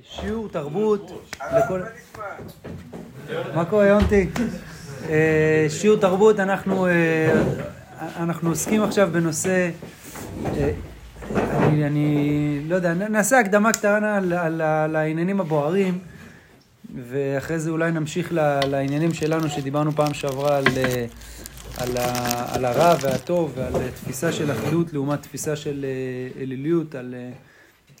שיעור תרבות לכל... מה קורה יונתי? אה, שיעור תרבות, אנחנו, אה, אנחנו עוסקים עכשיו בנושא, אה, אני, אני לא יודע, נעשה הקדמה קטנה על, על, על העניינים הבוערים ואחרי זה אולי נמשיך לעניינים שלנו שדיברנו פעם שעברה על, על, על הרע והטוב ועל תפיסה של אחדות לעומת תפיסה של אליליות, על...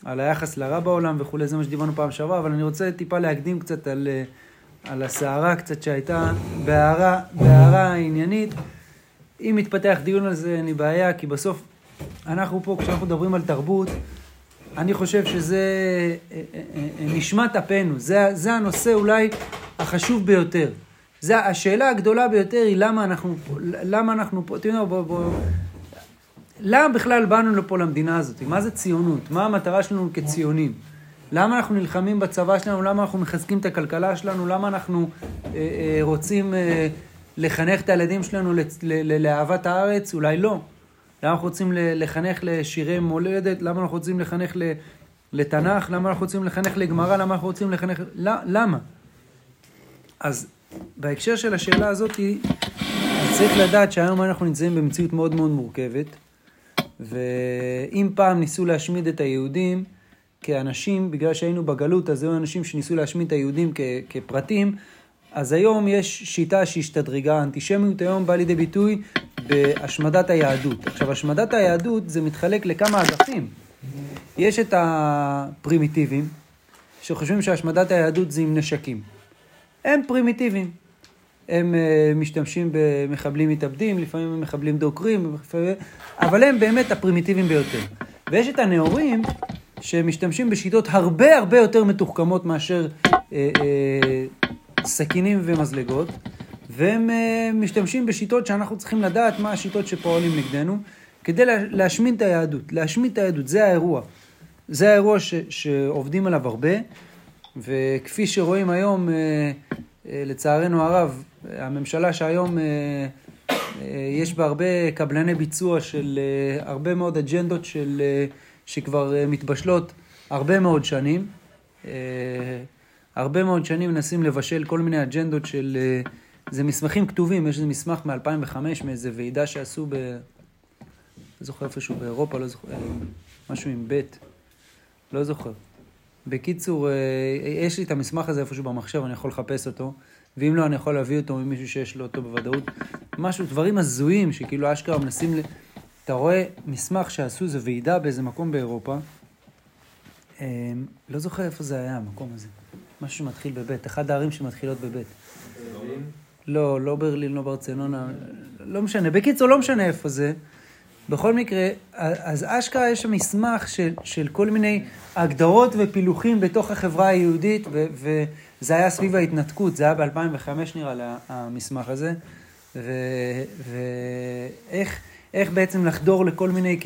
על היחס לרע בעולם וכולי, זה מה שדיברנו פעם שעברה, אבל אני רוצה טיפה להקדים קצת על, אה, על הסערה קצת שהייתה בהערה עניינית. אם מתפתח דיון על זה, אין לי בעיה, כי בסוף אנחנו פה, כשאנחנו מדברים על תרבות, אני חושב שזה אה, אה, נשמת אפנו, זה, זה הנושא אולי החשוב ביותר. זה, השאלה הגדולה ביותר היא למה אנחנו, למה אנחנו פה, יודעים, בואו, בוא, למה בכלל באנו לפה למדינה הזאת? מה זה ציונות? מה המטרה שלנו כציונים? למה אנחנו נלחמים בצבא שלנו? למה אנחנו מחזקים את הכלכלה שלנו? למה אנחנו אה, אה, רוצים אה, לחנך את הילדים שלנו לצ- ל- ל- לאהבת הארץ? אולי לא. למה אנחנו רוצים לחנך לשירי מולדת? למה אנחנו רוצים לחנך ל- לתנ"ך? למה אנחנו רוצים לחנך לגמרא? למה אנחנו רוצים לחנך... למה? אז בהקשר של השאלה הזאת, צריך לדעת שהיום אנחנו נמצאים במציאות מאוד מאוד מורכבת. ואם פעם ניסו להשמיד את היהודים כאנשים, בגלל שהיינו בגלות, אז היו אנשים שניסו להשמיד את היהודים כ- כפרטים, אז היום יש שיטה שהשתדרגה, האנטישמיות היום באה לידי ביטוי בהשמדת היהדות. עכשיו, השמדת היהדות זה מתחלק לכמה אגפים. יש את הפרימיטיבים, שחושבים שהשמדת היהדות זה עם נשקים. הם פרימיטיביים. הם uh, משתמשים במחבלים מתאבדים, לפעמים הם מחבלים דוקרים, אבל הם באמת הפרימיטיביים ביותר. ויש את הנאורים שמשתמשים בשיטות הרבה הרבה יותר מתוחכמות מאשר uh, uh, סכינים ומזלגות, והם uh, משתמשים בשיטות שאנחנו צריכים לדעת מה השיטות שפועלים נגדנו, כדי להשמיד את היהדות. להשמיד את היהדות, זה האירוע. זה האירוע ש, שעובדים עליו הרבה, וכפי שרואים היום, uh, לצערנו הרב, הממשלה שהיום אה, אה, יש בה הרבה קבלני ביצוע של אה, הרבה מאוד אג'נדות של, שכבר מתבשלות הרבה מאוד שנים. הרבה מאוד שנים מנסים לבשל כל מיני אג'נדות של... זה מסמכים כתובים, יש איזה מסמך מ-2005 מאיזה ועידה שעשו ב... לא זוכר איפשהו באירופה, לא זוכר, משהו עם ב', לא זוכר. בקיצור, יש לי את המסמך הזה איפשהו במחשב, אני יכול לחפש אותו. ואם לא, אני יכול להביא אותו ממישהו שיש לו אותו בוודאות. משהו, דברים הזויים, שכאילו אשכרה מנסים ל... אתה רואה מסמך שעשו איזה ועידה באיזה מקום באירופה, אה, לא זוכר איפה זה היה, המקום הזה. משהו שמתחיל בבית, אחד הערים שמתחילות בבית. לא, לא ברלין, לא ברצלונה, לא משנה. בקיצור, לא משנה איפה זה. בכל מקרה, אז אשכרה יש שם מסמך של, של כל מיני הגדרות ופילוחים בתוך החברה היהודית, ו, וזה היה סביב ההתנתקות, זה היה ב-2005 נראה לי, המסמך הזה, ואיך איך בעצם לחדור לכל מיני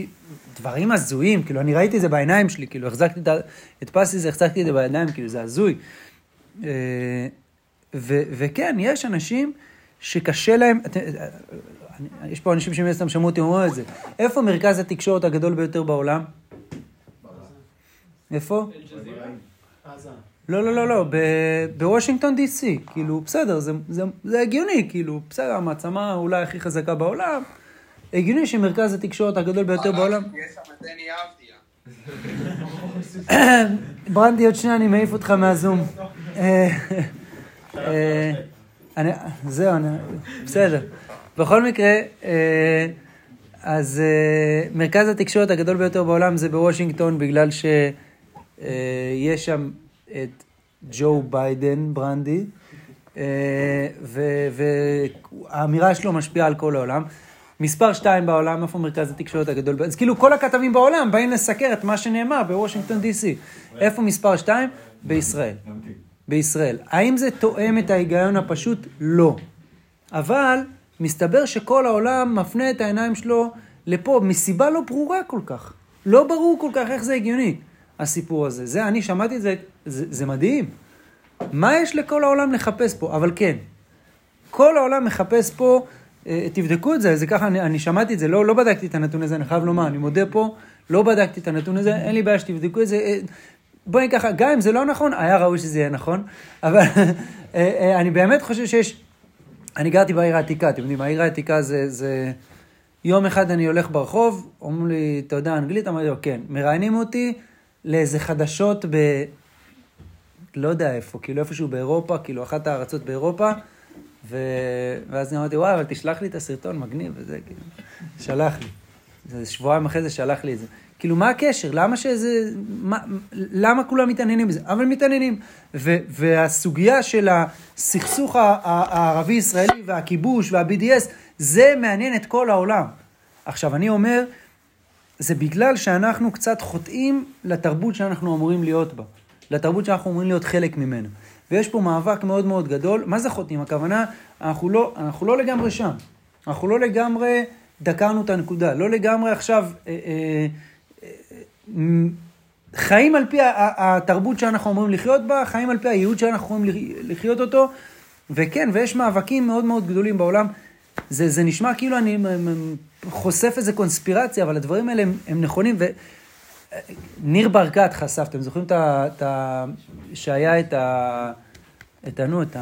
דברים הזויים, כאילו אני ראיתי את זה בעיניים שלי, כאילו החזקתי את, פסי זה, החזקתי את זה בידיים, כאילו זה הזוי. ו, וכן, יש אנשים שקשה להם, יש פה אנשים שמן הסתם שמעו אותי אומרים את זה. איפה מרכז התקשורת הגדול ביותר בעולם? איפה? לא, לא, לא, לא, בוושינגטון די סי, כאילו, בסדר, זה, זה, זה הגיוני, כאילו, בסדר, המעצמה אולי הכי חזקה בעולם, הגיוני שמרכז התקשורת הגדול ביותר בעולם... ברנדי, עוד שנייה אני מעיף אותך מהזום. אה, אה, זהו, בסדר. בכל מקרה, אה, אז אה, מרכז התקשורת הגדול ביותר בעולם זה בוושינגטון, בגלל שיש אה, שם את ג'ו ביידן, ברנדי, והאמירה שלו משפיעה על כל העולם. מספר שתיים בעולם, איפה מרכז התקשורת הגדול? אז כאילו כל הכתבים בעולם באים לסקר את מה שנאמר בוושינגטון די.סי. איפה מספר שתיים? בישראל. בישראל. האם זה תואם את ההיגיון הפשוט? לא. אבל מסתבר שכל העולם מפנה את העיניים שלו לפה, מסיבה לא ברורה כל כך. לא ברור כל כך איך זה הגיוני, הסיפור הזה. זה, אני שמעתי את זה, זה, זה מדהים. מה יש לכל העולם לחפש פה? אבל כן, כל העולם מחפש פה, אה, תבדקו את זה, זה ככה, אני, אני שמעתי את זה, לא, לא בדקתי את הנתון הזה, אני חייב לומר, אני מודה פה, לא בדקתי את הנתון הזה, אין לי בעיה שתבדקו את זה. אה, בואי ככה, גם אם זה לא נכון, היה ראוי שזה יהיה נכון, אבל אני באמת חושב שיש... אני גרתי בעיר העתיקה, אתם יודעים, העיר העתיקה זה, זה... יום אחד אני הולך ברחוב, אומרים לי, אתה יודע אנגלית? אמרתי לו, כן. מראיינים אותי לאיזה חדשות ב... לא יודע איפה, כאילו איפשהו באירופה, כאילו אחת הארצות באירופה, ו... ואז אני אמרתי, וואי, אבל תשלח לי את הסרטון, מגניב, וזה, כאילו, שלח לי. זה שבועיים אחרי זה שלח לי את זה. כאילו, מה הקשר? למה שזה... מה, למה כולם מתעניינים בזה? אבל מתעניינים. ו, והסוגיה של הסכסוך הערבי-ישראלי והכיבוש וה-BDS, זה מעניין את כל העולם. עכשיו, אני אומר, זה בגלל שאנחנו קצת חוטאים לתרבות שאנחנו אמורים להיות בה. לתרבות שאנחנו אמורים להיות חלק ממנה. ויש פה מאבק מאוד מאוד גדול. מה זה חוטאים? הכוונה, אנחנו לא, אנחנו לא לגמרי שם. אנחנו לא לגמרי דקרנו את הנקודה. לא לגמרי עכשיו... אה, אה, חיים על פי התרבות שאנחנו אומרים לחיות בה, חיים על פי הייעוד שאנחנו אומרים לחיות אותו, וכן, ויש מאבקים מאוד מאוד גדולים בעולם. זה, זה נשמע כאילו אני חושף איזה קונספירציה, אבל הדברים האלה הם, הם נכונים. וניר ברקת חשף, אתם זוכרים את ה... שהיה את ה... את, נו, את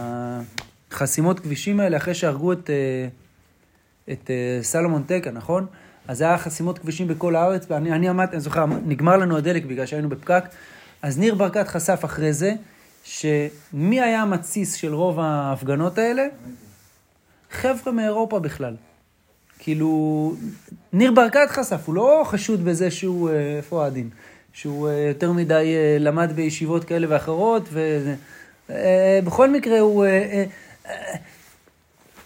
החסימות כבישים האלה אחרי שהרגו את, אה, את אה, סלומון טקה, נכון? אז היה חסימות כבישים בכל הארץ, ואני אני עמדתי, אני זוכר, נגמר לנו הדלק בגלל שהיינו בפקק, אז ניר ברקת חשף אחרי זה, שמי היה המתסיס של רוב ההפגנות האלה? חבר'ה מאירופה בכלל. כאילו, ניר ברקת חשף, הוא לא חשוד בזה שהוא, אה, איפה הדין? שהוא אה, יותר מדי למד בישיבות כאלה ואחרות, ובכל מקרה הוא...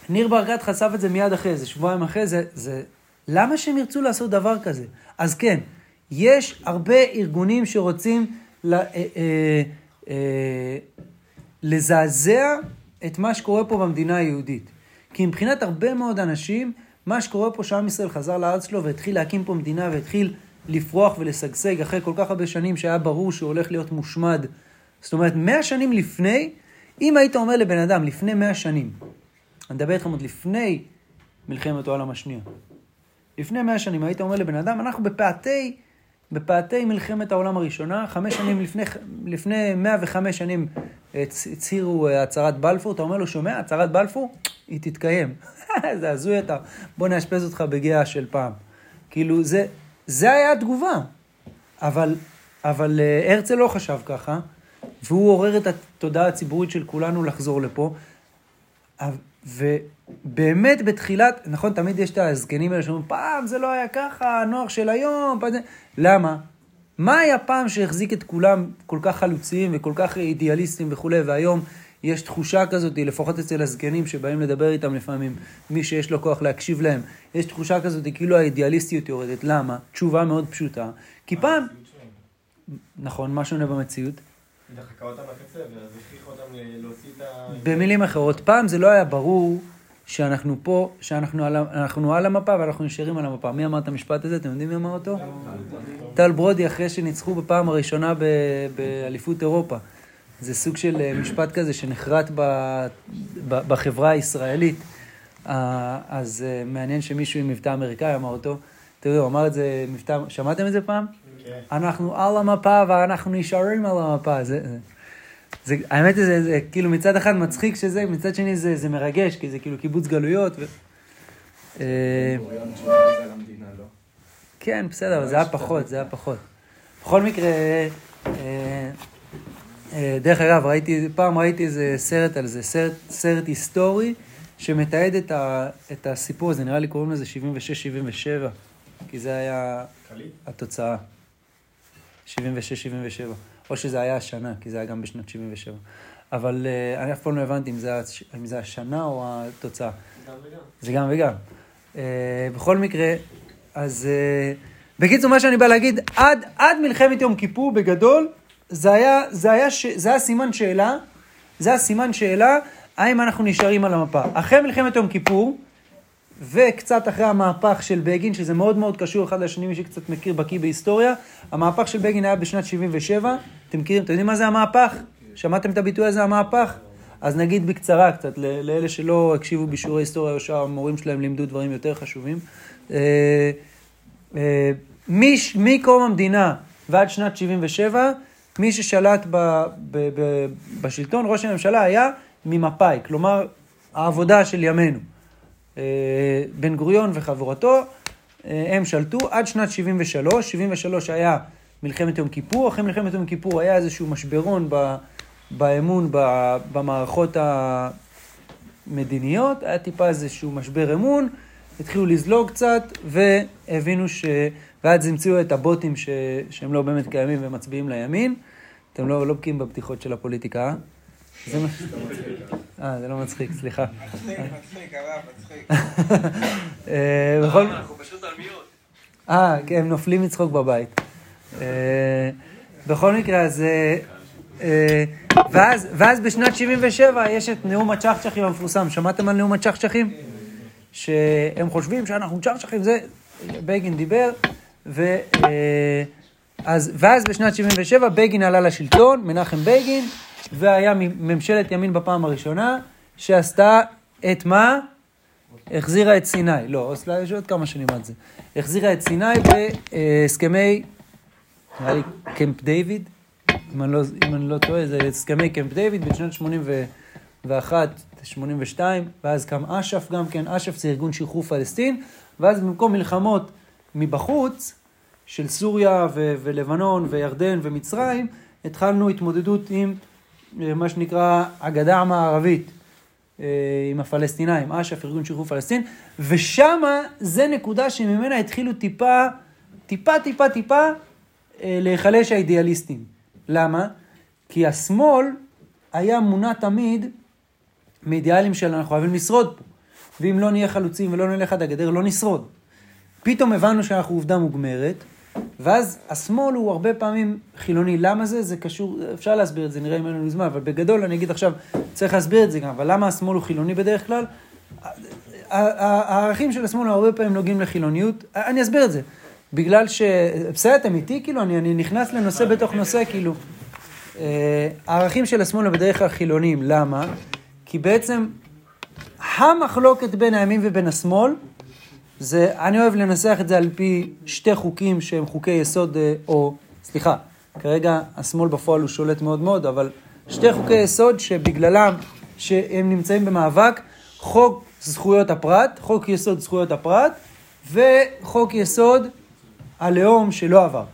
ניר ברקת חשף את זה מיד אחרי זה, שבועיים אחרי זה, זה למה שהם ירצו לעשות דבר כזה? אז כן, יש הרבה ארגונים שרוצים לה, אה, אה, אה, לזעזע את מה שקורה פה במדינה היהודית. כי מבחינת הרבה מאוד אנשים, מה שקורה פה שעם ישראל חזר לארץ שלו והתחיל להקים פה מדינה והתחיל לפרוח ולשגשג אחרי כל כך הרבה שנים שהיה ברור שהוא הולך להיות מושמד. זאת אומרת, מאה שנים לפני, אם היית אומר לבן אדם, לפני מאה שנים, אני מדבר איתכם עוד לפני מלחמת העולם השנייה, לפני מאה שנים היית אומר לבן אדם, אנחנו בפאתי, בפאתי מלחמת העולם הראשונה, חמש שנים לפני, לפני מאה וחמש שנים הצהירו אה, הצהרת בלפור, אתה אומר לו, שומע, הצהרת בלפור, היא תתקיים. זה הזוי אתה, בוא נאשפז אותך בגאה של פעם. כאילו, זה, זה היה התגובה. אבל, אבל אה, הרצל לא חשב ככה, והוא עורר את התודעה הציבורית של כולנו לחזור לפה. ובאמת בתחילת, נכון, תמיד יש את הזקנים האלה שאומרים, פעם זה לא היה ככה, הנוער של היום, פעם זה... למה? מה היה פעם שהחזיק את כולם כל כך חלוציים וכל כך אידיאליסטים וכולי, והיום יש תחושה כזאת, לפחות אצל הזקנים שבאים לדבר איתם לפעמים, מי שיש לו כוח להקשיב להם, יש תחושה כזאת כאילו האידיאליסטיות יורדת. למה? תשובה מאוד פשוטה. כי פעם... נכון, מה שונה במציאות? במילים אחרות, פעם זה לא היה ברור שאנחנו פה, שאנחנו על, על המפה ואנחנו נשארים על המפה. מי אמר את המשפט הזה? אתם יודעים מי אמר אותו? טל ברודי, אחרי שניצחו בפעם הראשונה באליפות אירופה. זה סוג של אה, משפט כזה שנחרט בחברה הישראלית. אז אה, מעניין שמישהו עם מבטא אמריקאי אמר אותו. תראו, הוא אמר את זה, מבטא, שמעתם את זה פעם? כן. אנחנו על המפה ואנחנו נשארים על המפה. זה, זה, האמת היא, זה, זה כאילו מצד אחד מצחיק שזה, מצד שני זה, זה מרגש, כי זה כאילו קיבוץ גלויות. ו... אה, לא? כן, בסדר, זה היה פחות, זה היה פחות. בכל מקרה, אה, אה, דרך אגב, ראיתי, פעם ראיתי איזה סרט על זה, סרט, סרט היסטורי שמתעד את, ה, את הסיפור הזה, נראה לי קוראים לזה 76-77, כי זה היה התוצאה. 76-77. או שזה היה השנה, כי זה היה גם בשנת 77. אבל uh, אני אף פעם לא הבנתי אם זה, אם זה השנה או התוצאה. גם וגם. זה גם וגם. Uh, בכל מקרה, אז uh, בקיצור, מה שאני בא להגיד, עד, עד מלחמת יום כיפור, בגדול, זה היה, זה, היה ש, זה היה סימן שאלה, זה היה סימן שאלה, האם אנחנו נשארים על המפה. אחרי מלחמת יום כיפור, וקצת אחרי המהפך של בגין, שזה מאוד מאוד קשור אחד לשני, מי שקצת מכיר, בקיא בהיסטוריה, המהפך של בגין היה בשנת 77, אתם מכירים, אתם יודעים מה זה המהפך? שמעתם את הביטוי הזה, המהפך? אז נגיד בקצרה קצת, לאלה שלא הקשיבו בשיעורי היסטוריה או שהמורים שלהם לימדו דברים יותר חשובים. אה, אה, מקום המדינה ועד שנת 77, מי ששלט ב, ב, ב, בשלטון, ראש הממשלה, היה ממפא"י, כלומר, העבודה של ימינו. אה, בן גוריון וחבורתו, אה, הם שלטו עד שנת 73, 73 היה מלחמת יום כיפור, אחרי מלחמת יום כיפור היה איזשהו משברון ב, באמון ב, במערכות המדיניות, היה טיפה איזשהו משבר אמון, התחילו לזלוג קצת, והבינו ש... ואז המציאו את הבוטים ש... שהם לא באמת קיימים ומצביעים לימין. אתם לא, לא בקיאים בבדיחות של הפוליטיקה, אה? אה, זה לא מצחיק, סליחה. מצחיק, מצחיק, הרב, מצחיק. אה, בכל... אנחנו פשוט על מיעוט. אה, כן, הם נופלים מצחוק בבית. אה, בכל מקרה, אז... אה, ואז, ואז בשנת 77 יש את נאום הצ'חצ'חים המפורסם. שמעתם על נאום הצ'חצ'חים? שהם חושבים שאנחנו צ'חצ'חים, זה, בגין דיבר, ו... אז, ואז בשנת 77 בגין עלה לשלטון, מנחם בגין, והיה ממשלת ימין בפעם הראשונה, שעשתה את מה? החזירה את סיני. לא, אוסלה, יש עוד כמה שנים עד זה. החזירה את סיני בהסכמי, נראה לי קמפ דיוויד, אם אני לא, אם אני לא טועה, זה הסכמי קמפ דיוויד בשנת 81, 82, ואז קם אש"ף גם כן, אש"ף זה ארגון שחרור פלסטין, ואז במקום מלחמות מבחוץ, של סוריה ו- ולבנון וירדן ומצרים, התחלנו התמודדות עם מה שנקרא הגדה המערבית, אה, עם הפלסטינאים, אש"ף, ארגון שחרור פלסטין, ושמה זה נקודה שממנה התחילו טיפה, טיפה, טיפה, טיפה אה, להיחלש האידיאליסטים. למה? כי השמאל היה מונע תמיד מאידיאלים של אנחנו חייבים לשרוד פה. ואם לא נהיה חלוצים ולא נלך עד הגדר, לא נשרוד. פתאום הבנו שאנחנו עובדה מוגמרת, ואז השמאל הוא הרבה פעמים חילוני. למה זה? זה קשור, אפשר להסביר את זה, נראה אם אין לנו זמן, אבל בגדול אני אגיד עכשיו, צריך להסביר את זה גם, אבל למה השמאל הוא חילוני בדרך כלל? הערכים של השמאל הרבה פעמים נוגעים לחילוניות, אני אסביר את זה. בגלל ש... בסדר, אתם איתי? כאילו, אני, אני נכנס לנושא בתוך נושא, כאילו. אה, הערכים של השמאל הם בדרך כלל חילוניים, למה? כי בעצם המחלוקת בין הימין ובין השמאל, זה, אני אוהב לנסח את זה על פי שתי חוקים שהם חוקי יסוד, אה, או, סליחה, כרגע השמאל בפועל הוא שולט מאוד מאוד, אבל שתי חוקי יסוד שבגללם, שהם נמצאים במאבק, חוק זכויות הפרט, חוק יסוד זכויות הפרט, וחוק יסוד הלאום שלא עבר.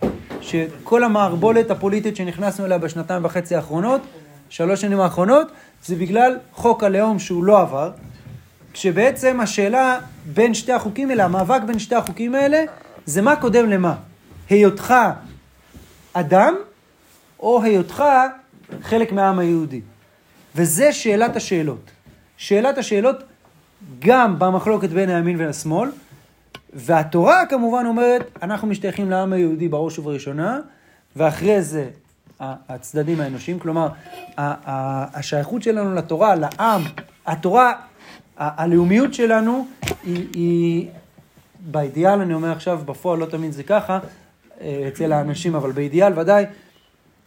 שכל המערבולת הפוליטית שנכנסנו אליה בשנתיים וחצי האחרונות, שלוש שנים האחרונות, זה בגלל חוק הלאום שהוא לא עבר, כשבעצם השאלה בין שתי החוקים האלה, המאבק בין שתי החוקים האלה, זה מה קודם למה. היותך אדם, או היותך חלק מהעם היהודי. וזה שאלת השאלות. שאלת השאלות גם במחלוקת בין הימין והשמאל, והתורה כמובן אומרת, אנחנו משתייכים לעם היהודי בראש ובראשונה, ואחרי זה הצדדים האנושיים, כלומר, השייכות שלנו לתורה, לעם, התורה, הלאומיות שלנו היא, היא, באידיאל, אני אומר עכשיו, בפועל לא תמיד זה ככה, אה, אצל האנשים, אבל באידיאל ודאי,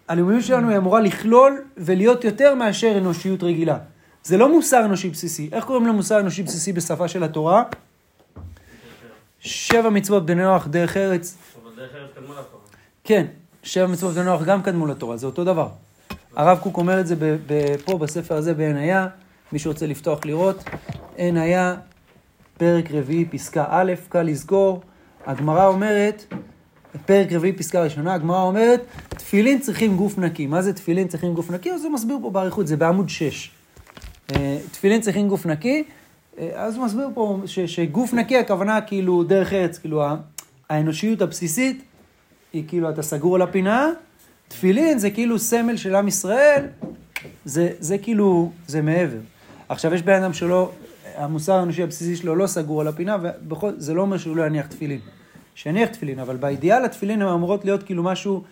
הלאומיות שלנו היא אמורה לכלול ולהיות יותר מאשר אנושיות רגילה. זה לא מוסר אנושי בסיסי. איך קוראים למוסר אנושי בסיסי בשפה של התורה? שבע מצוות בני נוח, דרך ארץ. אבל דרך ארץ קדמה לתורה. כן, שבע מצוות בני נוח גם קדמו לתורה, זה אותו דבר. הרב קוק אומר את זה פה בספר הזה בעין היה, מי שרוצה לפתוח לראות. עין היה, פרק רביעי, פסקה א', קל לזכור. הגמרא אומרת, פרק רביעי, פסקה ראשונה, הגמרא אומרת, תפילין צריכים גוף נקי. מה זה תפילין צריכים גוף נקי? אז הוא מסביר פה באריכות, זה בעמוד 6. אה, תפילין צריכים גוף נקי, אה, אז הוא מסביר פה ש, שגוף נקי הכוונה כאילו דרך ארץ, כאילו האנושיות הבסיסית היא כאילו אתה סגור על הפינה, תפילין זה כאילו סמל של עם ישראל, זה, זה כאילו, זה מעבר. עכשיו יש בן אדם שלא, המוסר האנושי הבסיסי שלו לא סגור על הפינה, ובכל, זה לא אומר שהוא לא יניח תפילין. שיניח תפילין, אבל באידיאל התפילין הן אמורות להיות כאילו משהו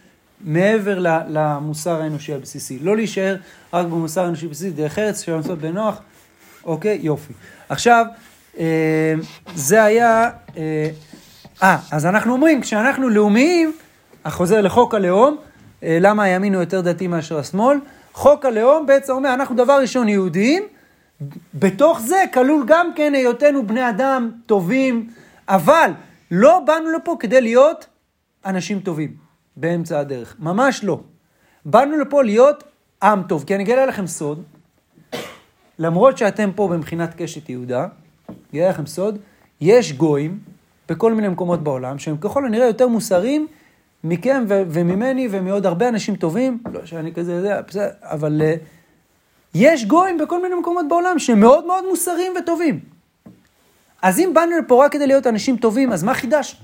מעבר למוסר האנושי הבסיסי. לא להישאר רק במוסר האנושי הבסיסי, דרך ארץ של המצוות בנוח, אוקיי, יופי. עכשיו, אה, זה היה, אה, אה, אז אנחנו אומרים, כשאנחנו לאומיים, החוזר לחוק הלאום, אה, למה הימין הוא יותר דתי מאשר השמאל, חוק הלאום בעצם אומר, אנחנו דבר ראשון יהודים, בתוך זה כלול גם כן היותנו בני אדם טובים, אבל לא באנו לפה כדי להיות אנשים טובים באמצע הדרך, ממש לא. באנו לפה להיות עם טוב, כי אני אגלה לכם סוד, למרות שאתם פה במכינת קשת יהודה, אגלה לכם סוד, יש גויים בכל מיני מקומות בעולם, שהם ככל הנראה יותר מוסריים מכם ו- וממני ומעוד הרבה אנשים טובים, לא שאני כזה יודע, בסדר, אבל uh, יש גויים בכל מיני מקומות בעולם שהם מאוד מאוד מוסריים וטובים. אז אם באנו לפה רק כדי להיות אנשים טובים, אז מה חידשנו?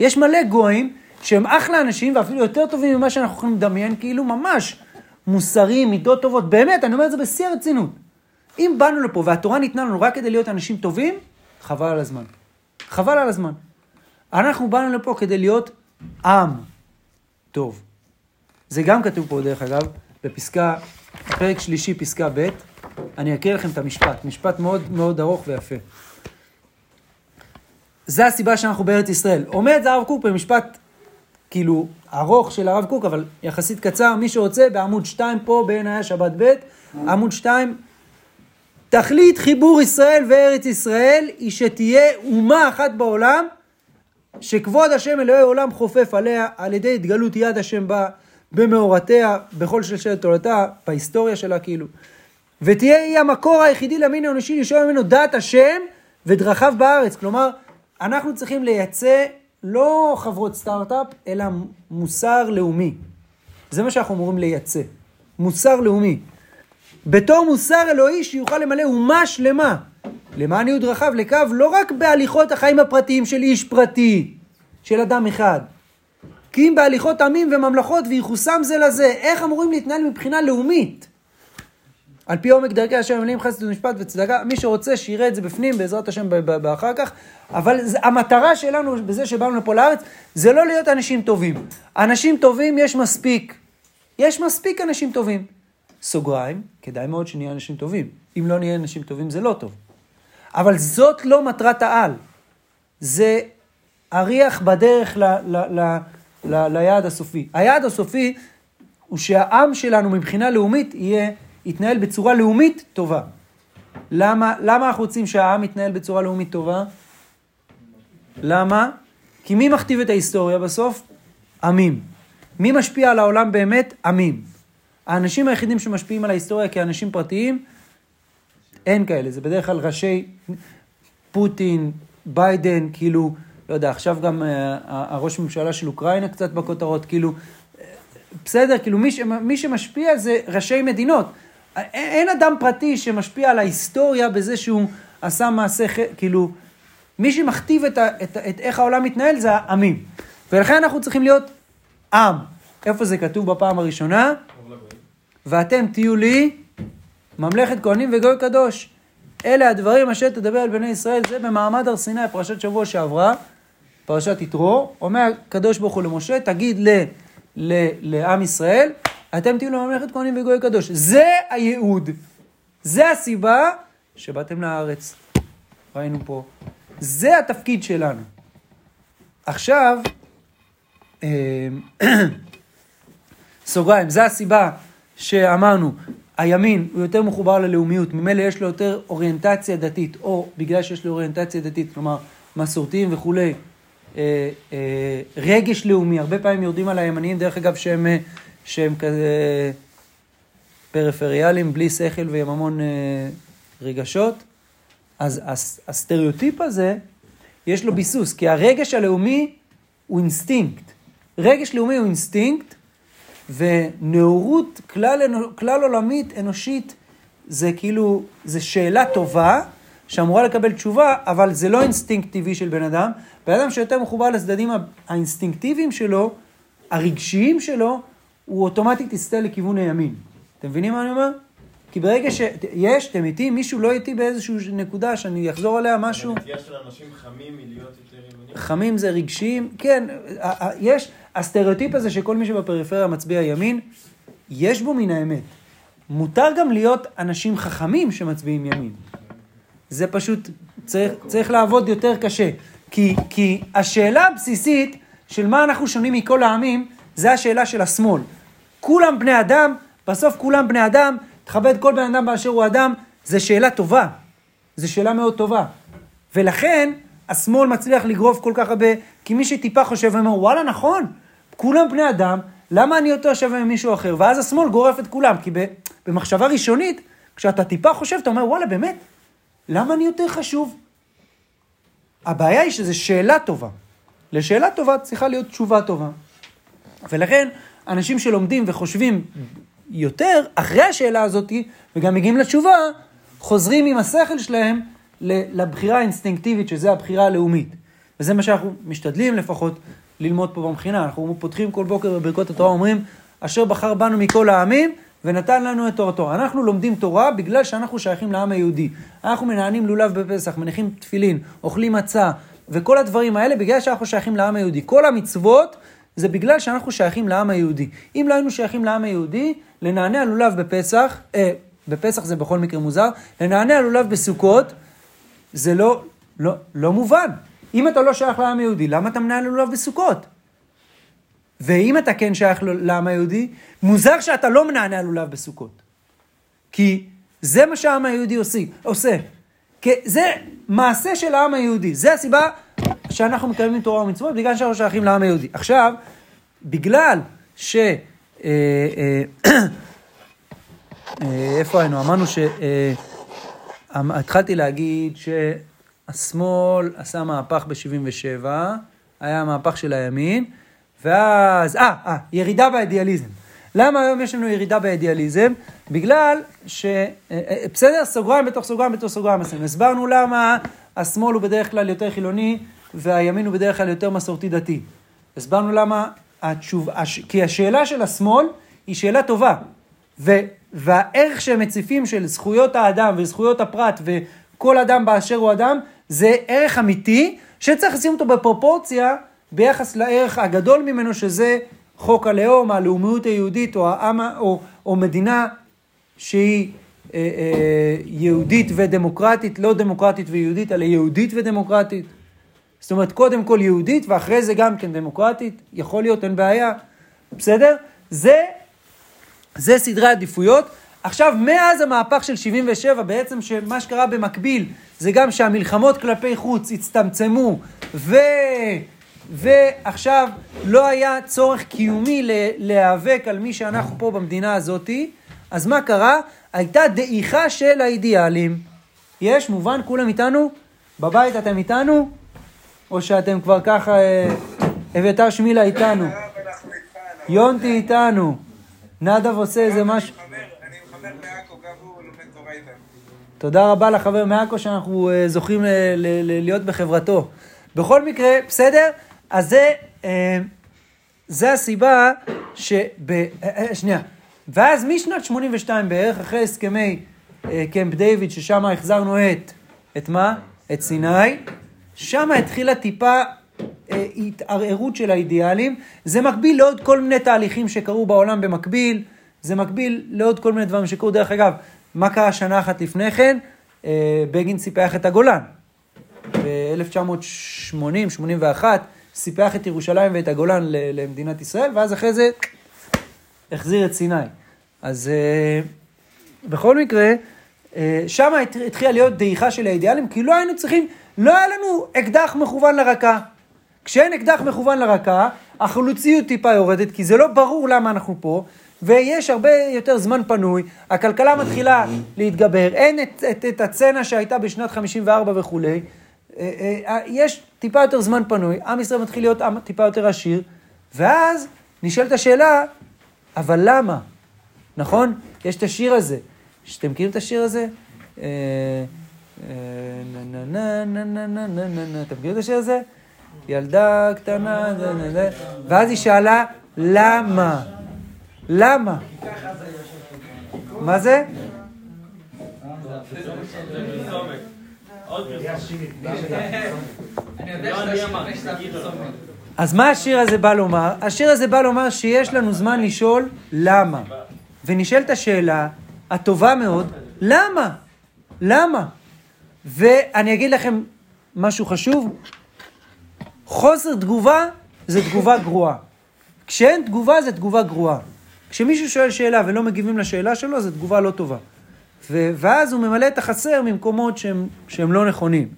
יש מלא גויים שהם אחלה אנשים ואפילו יותר טובים ממה שאנחנו יכולים לדמיין, כאילו ממש מוסריים, מידות טובות, באמת, אני אומר את זה בשיא הרצינות. אם באנו לפה והתורה ניתנה לנו רק כדי להיות אנשים טובים, חבל על הזמן. חבל על הזמן. אנחנו באנו לפה כדי להיות עם טוב. זה גם כתוב פה, דרך אגב, בפסקה, פרק שלישי, פסקה ב', אני אקריא לכם את המשפט, משפט מאוד מאוד ארוך ויפה. זה הסיבה שאנחנו בארץ ישראל. זה הרב קוק במשפט כאילו ארוך של הרב קוק, אבל יחסית קצר, מי שרוצה, בעמוד 2 פה, בעין היה שבת ב', עמוד 2, תכלית חיבור ישראל וארץ ישראל היא שתהיה אומה אחת בעולם, שכבוד השם אלוהי עולם חופף עליה על ידי התגלות יד השם בה במאורתיה, בכל שלשלת תורתה, בהיסטוריה שלה כאילו. ותהיה היא המקור היחידי למין האנושי לשאול ממנו דעת השם ודרכיו בארץ. כלומר, אנחנו צריכים לייצא לא חברות סטארט-אפ, אלא מוסר לאומי. זה מה שאנחנו אמורים לייצא. מוסר לאומי. בתור מוסר אלוהי שיוכל למלא אומה שלמה. למען יהיו דרכיו לקו לא רק בהליכות החיים הפרטיים של איש פרטי, של אדם אחד, כי אם בהליכות עמים וממלכות וייחוסם זה לזה, איך אמורים להתנהל מבחינה לאומית? על פי עומק דרכי השם ממלאים חסד ומשפט וצדקה, מי שרוצה שיראה את זה בפנים בעזרת השם באחר כך, אבל זה, המטרה שלנו בזה שבאנו לפה לארץ, זה לא להיות אנשים טובים. אנשים טובים יש מספיק. יש מספיק אנשים טובים. סוגריים, כדאי מאוד שנהיה אנשים טובים. אם לא נהיה אנשים טובים זה לא טוב. אבל זאת לא מטרת העל. זה אריח בדרך ל, ל, ל, ל, ליעד הסופי. היעד הסופי הוא שהעם שלנו מבחינה לאומית יהיה, יתנהל בצורה לאומית טובה. למה, למה אנחנו רוצים שהעם יתנהל בצורה לאומית טובה? למה? כי מי מכתיב את ההיסטוריה בסוף? עמים. מי משפיע על העולם באמת? עמים. האנשים היחידים שמשפיעים על ההיסטוריה כאנשים פרטיים, אין כאלה. זה בדרך כלל ראשי פוטין, ביידן, כאילו, לא יודע, עכשיו גם uh, הראש ממשלה של אוקראינה קצת בכותרות, כאילו, בסדר, כאילו מי, ש, מי שמשפיע זה ראשי מדינות. אין אדם פרטי שמשפיע על ההיסטוריה בזה שהוא עשה מעשה, כאילו, מי שמכתיב את, ה, את, את איך העולם מתנהל זה העמים. ולכן אנחנו צריכים להיות עם. איפה זה כתוב בפעם הראשונה? ואתם תהיו לי ממלכת כהנים וגוי קדוש. אלה הדברים אשר תדבר על בני ישראל, זה במעמד הר סיני, פרשת שבוע שעברה, פרשת יתרו, אומר הקדוש ברוך הוא למשה, תגיד ל, ל, לעם ישראל, אתם תהיו לממלכת כהנים וגוי קדוש. זה הייעוד, זה הסיבה שבאתם לארץ. ראינו פה. זה התפקיד שלנו. עכשיו, אה, סוגריים, זה הסיבה שאמרנו, הימין הוא יותר מחובר ללאומיות, ממילא יש לו יותר אוריינטציה דתית, או בגלל שיש לו אוריינטציה דתית, כלומר מסורתיים וכולי, אה, אה, רגש לאומי, הרבה פעמים יורדים על הימניים, דרך אגב, שהם, אה, שהם כזה פריפריאליים, בלי שכל ועם המון רגשות, אז הס, הסטריאוטיפ הזה, יש לו ביסוס, כי הרגש הלאומי הוא אינסטינקט. רגש לאומי הוא אינסטינקט, ונאורות כלל, כלל עולמית, אנושית, זה כאילו, זה שאלה טובה, שאמורה לקבל תשובה, אבל זה לא אינסטינקט טבעי של בן אדם. בן אדם שיותר מחובר לצדדים האינסטינקטיביים שלו, הרגשיים שלו, הוא אוטומטית יסטה לכיוון הימין. אתם מבינים מה אני אומר? כי ברגע שיש, אתם איתי, מישהו לא איתי באיזושהי נקודה שאני אחזור עליה משהו. הנטייה של אנשים חמים מלהיות יותר ימנים. חמים זה רגשיים, כן, יש, הסטריאוטיפ הזה שכל מי שבפריפריה מצביע ימין, יש בו מן האמת. מותר גם להיות אנשים חכמים שמצביעים ימין. זה פשוט, צריך, צריך לעבוד יותר קשה. כי, כי השאלה הבסיסית של מה אנחנו שונים מכל העמים, זה השאלה של השמאל. כולם בני אדם, בסוף כולם בני אדם, תכבד כל בן אדם באשר הוא אדם, זו שאלה טובה. זו שאלה מאוד טובה. ולכן, השמאל מצליח לגרוף כל כך הרבה, כי מי שטיפה חושב ואומר, וואלה, נכון, כולם בני אדם, למה אני יותר שווה ממישהו אחר? ואז השמאל גורף את כולם, כי במחשבה ראשונית, כשאתה טיפה חושב, אתה אומר, וואלה, באמת, למה אני יותר חשוב? הבעיה היא שזו שאלה טובה. לשאלה טובה צריכה להיות תשובה טובה. ולכן, אנשים שלומדים וחושבים יותר, אחרי השאלה הזאת, וגם מגיעים לתשובה, חוזרים עם השכל שלהם לבחירה האינסטינקטיבית, שזה הבחירה הלאומית. וזה מה שאנחנו משתדלים לפחות ללמוד פה במכינה. אנחנו פותחים כל בוקר בברכות התורה, אומרים, אשר בחר בנו מכל העמים, ונתן לנו את תורתו. אנחנו לומדים תורה בגלל שאנחנו שייכים לעם היהודי. אנחנו מנענים לולב בפסח, מניחים תפילין, אוכלים מצה, וכל הדברים האלה בגלל שאנחנו שייכים לעם היהודי. כל המצוות זה בגלל שאנחנו שייכים לעם היהודי. אם לא היינו שייכים לעם היהודי, לנענע לולב בפסח, אה, בפסח זה בכל מקרה מוזר, לנענע לולב בסוכות, זה לא, לא, לא מובן. אם אתה לא שייך לעם היהודי, למה אתה מנהל לולב בסוכות? ואם אתה כן שייך לעם היהודי, מוזר שאתה לא מנענע לולב בסוכות. כי זה מה שהעם היהודי עושה. עושה. כי זה מעשה של העם היהודי. זה הסיבה שאנחנו מקיימים תורה ומצוות, בגלל שאנחנו שייכים לעם היהודי. עכשיו, בגלל ש... אה, אה, אה, איפה היינו? אמרנו ש... התחלתי להגיד שהשמאל עשה מהפך ב-77, היה המהפך של הימין, ואז, אה, אה, ירידה באידיאליזם. למה היום יש לנו ירידה באידיאליזם? בגלל ש... אה, אה, בסדר, סוגריים בתוך סוגריים בתוך סוגריים. הסברנו למה השמאל הוא בדרך כלל יותר חילוני והימין הוא בדרך כלל יותר מסורתי דתי. הסברנו למה התשוב... הש... כי השאלה של השמאל היא שאלה טובה. ו... והערך שהם מציפים של זכויות האדם וזכויות הפרט וכל אדם באשר הוא אדם, זה ערך אמיתי שצריך לשים אותו בפרופורציה ביחס לערך הגדול ממנו, שזה חוק הלאום, הלאומיות היהודית, או, העם, או, או מדינה שהיא אה, אה, יהודית ודמוקרטית, לא דמוקרטית ויהודית, אלא יהודית ודמוקרטית. זאת אומרת, קודם כל יהודית, ואחרי זה גם כן דמוקרטית, יכול להיות, אין בעיה, בסדר? זה, זה סדרי עדיפויות. עכשיו, מאז המהפך של 77, בעצם שמה שקרה במקביל, זה גם שהמלחמות כלפי חוץ הצטמצמו, ו... ועכשיו לא היה צורך קיומי להיאבק על מי שאנחנו פה במדינה הזאתי, אז מה קרה? הייתה דעיכה של האידיאלים. יש? מובן? כולם איתנו? בבית אתם איתנו? או שאתם כבר ככה, אה, אביתר שמילה איתנו? יונטי איתנו. נדב עושה איזה משהו. תודה רבה לחבר מעכו שאנחנו אה, זוכים אה, להיות בחברתו. בכל מקרה, בסדר? אז זה, אה, זה הסיבה שב... אה, אה, שנייה. ואז משנת 82 בערך, אחרי הסכמי קמפ דיוויד, ששם החזרנו את, את מה? את סיני, שם התחילה טיפה התערערות של האידיאלים. זה מקביל לעוד כל מיני תהליכים שקרו בעולם במקביל, זה מקביל לעוד כל מיני דברים שקרו. דרך אגב, מה קרה שנה אחת לפני כן? בגין סיפח את הגולן. ב-1980-81, סיפח את ירושלים ואת הגולן למדינת ישראל, ואז אחרי זה החזיר את סיני. אז אה, בכל מקרה, אה, שם התחילה להיות דעיכה של האידיאלים, כי לא היינו צריכים, לא היה לנו אקדח מכוון לרקה. כשאין אקדח מכוון לרקה, החלוציות טיפה יורדת, כי זה לא ברור למה אנחנו פה, ויש הרבה יותר זמן פנוי, הכלכלה מתחילה להתגבר, אין את, את, את הצנע שהייתה בשנת 54 וכולי, אה, יש טיפה יותר זמן פנוי, עם ישראל מתחיל להיות עם טיפה יותר עשיר, ואז נשאלת השאלה, אבל למה? נכון? יש את השיר הזה. שאתם מכירים את השיר הזה? אה, אתם מכירים את השיר הזה? ילדה קטנה, ואז היא שאלה, למה? למה? מה זה? אז מה השיר הזה בא לומר? השיר הזה בא לומר שיש לנו זמן לשאול למה. ונשאלת השאלה הטובה מאוד, למה? למה? ואני אגיד לכם משהו חשוב, חוסר תגובה זה תגובה גרועה. כשאין תגובה זה תגובה גרועה. כשמישהו שואל שאלה ולא מגיבים לשאלה שלו, זו תגובה לא טובה. ואז הוא ממלא את החסר ממקומות שהם, שהם לא נכונים.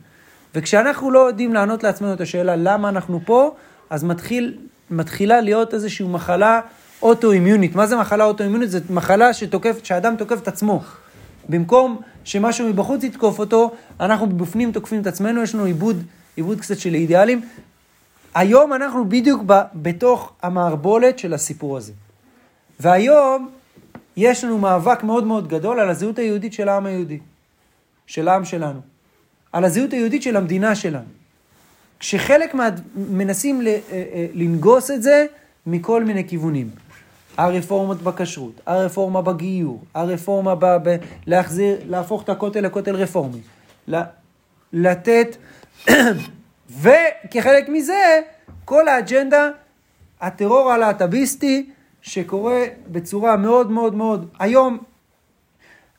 וכשאנחנו לא יודעים לענות לעצמנו את השאלה למה אנחנו פה, אז מתחיל, מתחילה להיות איזושהי מחלה אוטואימיונית. מה זה מחלה אוטואימיונית? זו מחלה שתוקף, שהאדם תוקף את עצמו. במקום שמשהו מבחוץ יתקוף אותו, אנחנו בפנים תוקפים את עצמנו, יש לנו עיבוד, עיבוד קצת של אידיאלים. היום אנחנו בדיוק ב, בתוך המערבולת של הסיפור הזה. והיום יש לנו מאבק מאוד מאוד גדול על הזהות היהודית של העם היהודי, של העם שלנו, על הזהות היהודית של המדינה שלנו. כשחלק מה... מנסים ל... אה, אה, לנגוס את זה מכל מיני כיוונים. הרפורמות בכשרות, הרפורמה בגיור, הרפורמה ב... ב... להחזיר, להפוך את הכותל לכותל רפורמי. לתת, וכחלק מזה, כל האג'נדה, הטרור הלהט"ביסטי, שקורה בצורה מאוד מאוד מאוד, היום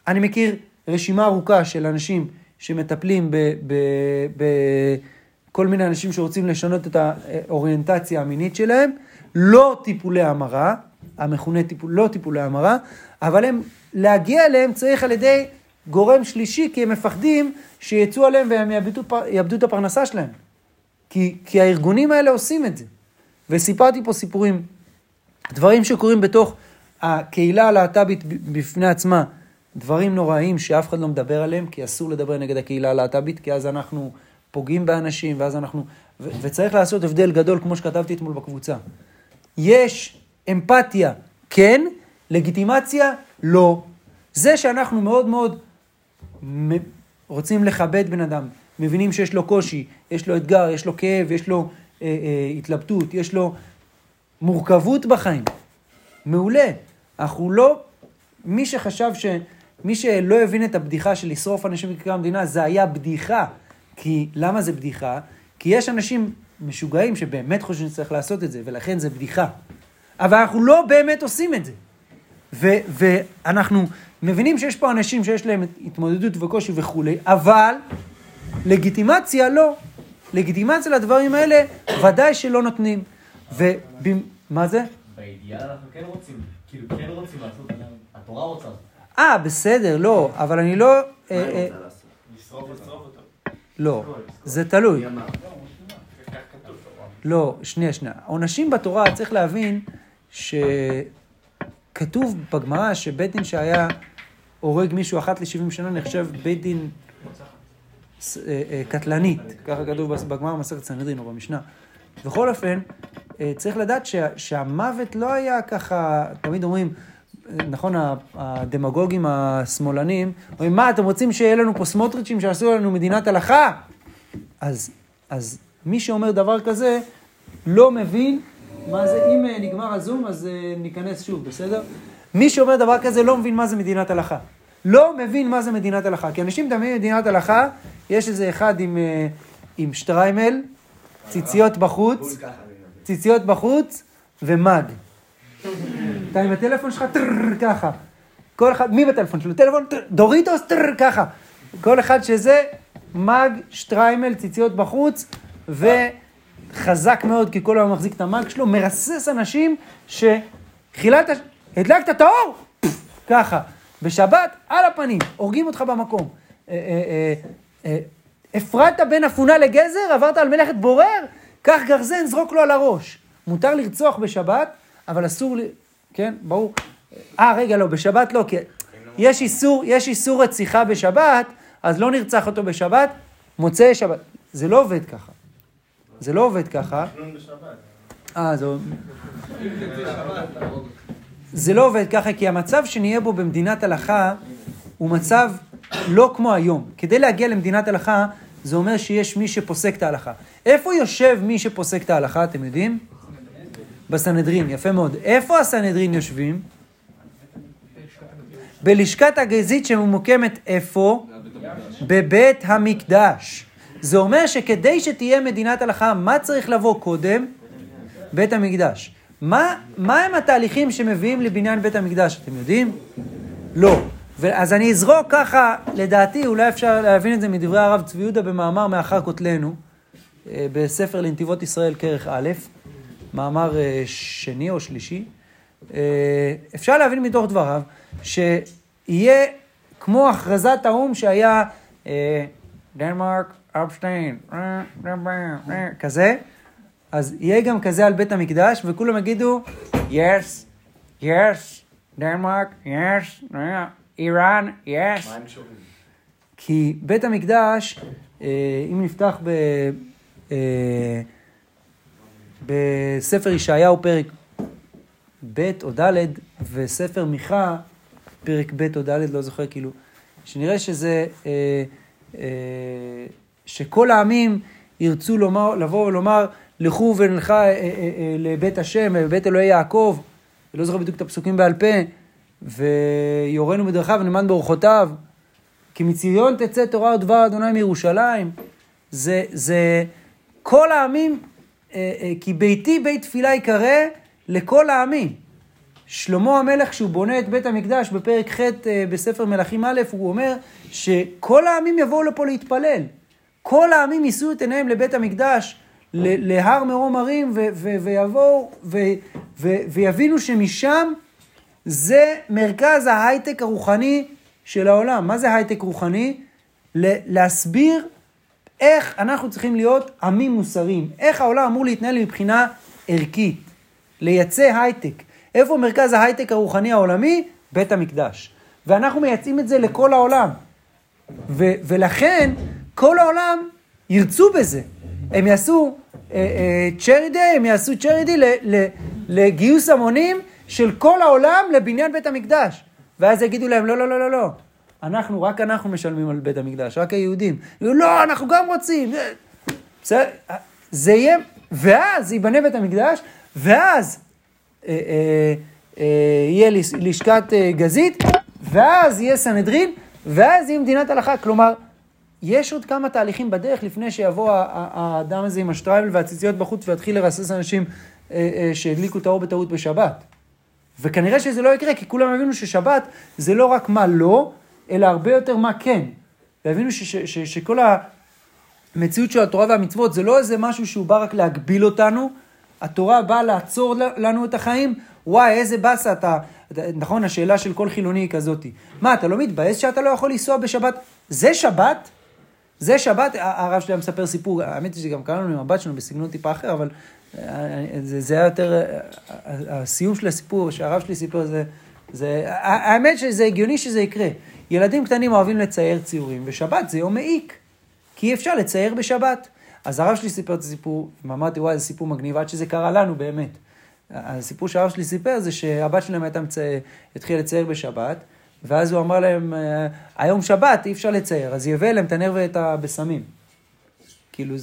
אני מכיר רשימה ארוכה של אנשים שמטפלים בכל מיני אנשים שרוצים לשנות את האוריינטציה המינית שלהם, לא טיפולי המרה, המכונה טיפול, לא טיפולי המרה, אבל הם, להגיע אליהם צריך על ידי גורם שלישי, כי הם מפחדים שיצאו עליהם והם יאבדו, יאבדו את הפרנסה שלהם. כי, כי הארגונים האלה עושים את זה. וסיפרתי פה סיפורים, דברים שקורים בתוך הקהילה הלהט"בית בפני עצמה, דברים נוראים שאף אחד לא מדבר עליהם, כי אסור לדבר נגד הקהילה הלהט"בית, כי אז אנחנו פוגעים באנשים, ואז אנחנו... ו- וצריך לעשות הבדל גדול, כמו שכתבתי אתמול בקבוצה. יש אמפתיה, כן, לגיטימציה, לא. זה שאנחנו מאוד מאוד רוצים לכבד בן אדם, מבינים שיש לו קושי, יש לו אתגר, יש לו כאב, יש לו אה, אה, התלבטות, יש לו מורכבות בחיים. מעולה. אנחנו לא... מי שחשב ש... מי שלא הבין את הבדיחה של לשרוף אנשים בכיכר המדינה, זה היה בדיחה. כי, למה זה בדיחה? כי יש אנשים משוגעים שבאמת חושבים שצריך לעשות את זה, ולכן זה בדיחה. אבל אנחנו לא באמת עושים את זה. ו- ואנחנו מבינים שיש פה אנשים שיש להם התמודדות וקושי וכולי, אבל לגיטימציה לא. לגיטימציה לדברים האלה ודאי שלא נותנים. ומה זה? באידיאל אנחנו כן רוצים, כאילו כן רוצים לעשות, התורה רוצה. אה, בסדר, לא, אבל אני לא... מה היא אה, רוצה אה, לעשות? לשרוף לשרוף אותו. לא, זה תלוי. לא, שנייה, שנייה. עונשים בתורה, צריך להבין שכתוב בגמרא שבית דין שהיה הורג מישהו אחת ל-70 שנה נחשב בית דין אה, אה, קטלנית, ככה כתוב בגמרא במסכת סנהדרין או במשנה. בכל אופן, אה, צריך לדעת שה, שהמוות לא היה ככה, תמיד אומרים, אה, נכון, הדמגוגים השמאלנים, אומרים, מה, אתם רוצים שיהיה לנו פה סמוטריצ'ים שיעשו לנו מדינת הלכה? אז, אז מי שאומר דבר כזה, לא מבין מה זה, אם אה, נגמר הזום, אז אה, ניכנס שוב, בסדר? מי שאומר דבר כזה לא מבין מה זה מדינת הלכה. לא מבין מה זה מדינת הלכה. כי אנשים מדמים מדינת הלכה, יש איזה אחד עם, אה, עם שטריימל, ציציות בחוץ, ציציות בחוץ ומד. אתה עם הטלפון שלך, טרר, ככה. כל אחד, מי בטלפון שלו? טלפון, טרר, דוריטוס, טרר, ככה. כל אחד שזה, מג, שטריימל, ציציות בחוץ, וחזק מאוד, כי כל היום מחזיק את המג שלו, מרסס אנשים שחילת, הדלקת את האור, ככה. בשבת, על הפנים, הורגים אותך במקום. אה, אה, אה, הפרדת בין אפונה לגזר, עברת על מלאכת בורר, קח גרזן, זרוק לו על הראש. מותר לרצוח בשבת, אבל אסור, ל... כן, ברור. אה, רגע, לא, בשבת לא, כי יש איסור, יש איסור רציחה בשבת, אז לא נרצח אותו בשבת, מוצאי שבת. זה לא עובד ככה. זה לא עובד ככה. אה, זה... זה לא עובד ככה, כי המצב שנהיה בו במדינת הלכה הוא מצב לא כמו היום. כדי להגיע למדינת הלכה, זה אומר שיש מי שפוסק את ההלכה. איפה יושב מי שפוסק את ההלכה, אתם יודעים? בסנהדרין, יפה מאוד. איפה הסנהדרין יושבים? בלשכת הגזית שממוקמת איפה? בבית המקדש. זה אומר שכדי שתהיה מדינת הלכה, מה צריך לבוא קודם? בית המקדש. מה, מה הם התהליכים שמביאים לבניין בית המקדש, אתם יודעים? לא. אז אני אזרוק ככה, לדעתי, אולי אפשר להבין את זה מדברי הרב צבי יהודה במאמר מאחר כותלנו, אה, בספר לנתיבות ישראל, כרך א', מאמר אה, שני או שלישי. אה, אפשר להבין מתוך דבריו שיהיה כמו הכרזת האו"ם שהיה דנמרק, אפשטיין, כזה, אז יהיה גם כזה על בית המקדש, וכולם יגידו, yes, yes, דנמרק, yes, איראן, yes. מה הם קשורים? כי בית המקדש, אה, אם נפתח ב, אה, בספר ישעיהו פרק ב' או ד' וספר מיכה פרק ב' או ד', לא זוכר כאילו, שנראה שזה, אה, שכל העמים ירצו לומר, לבוא ולומר, לכו ונלכה לבית השם, לבית אלוהי יעקב, לא זוכר בדיוק את הפסוקים בעל פה, ויורנו בדרכיו ונאמן באורחותיו. כי מציון תצא תורה ודבר אדוני מירושלים. זה, זה כל העמים, אה, אה, כי ביתי בית תפילה יקרא לכל העמים. שלמה המלך, כשהוא בונה את בית המקדש בפרק ח' אה, בספר מלכים א', הוא אומר שכל העמים יבואו לפה להתפלל. כל העמים יישאו את עיניהם לבית המקדש, להר מרום הרים, ויבואו ויבינו שמשם זה מרכז ההייטק הרוחני של העולם. מה זה הייטק רוחני? להסביר איך אנחנו צריכים להיות עמים מוסריים, איך העולם אמור להתנהל מבחינה ערכית, לייצא הייטק. איפה מרכז ההייטק הרוחני העולמי? בית המקדש. ואנחנו מייצאים את זה לכל העולם. ו- ולכן כל העולם ירצו בזה. הם יעשו צ'רי דיי, הם יעשו צ'רי דיי לגיוס המונים של כל העולם לבניין בית המקדש. ואז יגידו להם, לא, לא, לא, לא, לא. אנחנו, רק אנחנו משלמים על בית המקדש, רק היהודים. לא, אנחנו גם רוצים. בסדר? זה יהיה, ואז ייבנה בית המקדש, ואז אה, אה, אה, יהיה לש- לשכת גזית, ואז יהיה סנהדרין, ואז יהיה מדינת הלכה. כלומר, יש עוד כמה תהליכים בדרך לפני שיבוא האדם הזה עם השטרייבל והציציות בחוץ ויתחיל לרסס אנשים שהדליקו את האור בטעות בשבת. וכנראה שזה לא יקרה, כי כולם הבינו ששבת זה לא רק מה לא, אלא הרבה יותר מה כן. והבינו ש- ש- ש- שכל המציאות של התורה והמצוות זה לא איזה משהו שהוא בא רק להגביל אותנו, התורה באה לעצור לנו את החיים, וואי, איזה באסה אתה, נכון, השאלה של כל חילוני היא כזאתי. מה, אתה לא מתבאס שאתה לא יכול לנסוע בשבת? זה שבת? זה שבת, הרב שלי היה מספר סיפור, האמת היא שגם קראנו עם הבת שלנו בסגנון טיפה אחר, אבל זה, זה היה יותר, הסיום של הסיפור שהרב שלי סיפר זה, זה, האמת שזה הגיוני שזה יקרה. ילדים קטנים אוהבים לצייר ציורים, ושבת זה יום מעיק, כי אי אפשר לצייר בשבת. אז הרב שלי סיפר את הסיפור, ואמרתי, וואי, זה סיפור מגניב, עד שזה קרה לנו באמת. הסיפור שהרב שלי סיפר זה שהבת שלהם הייתה מצי... התחילה לצייר בשבת, ואז הוא אמר להם, "אה, היום שבת, אי אפשר לצייר, אז יביא להם את הנר ואת הבשמים. כאילו,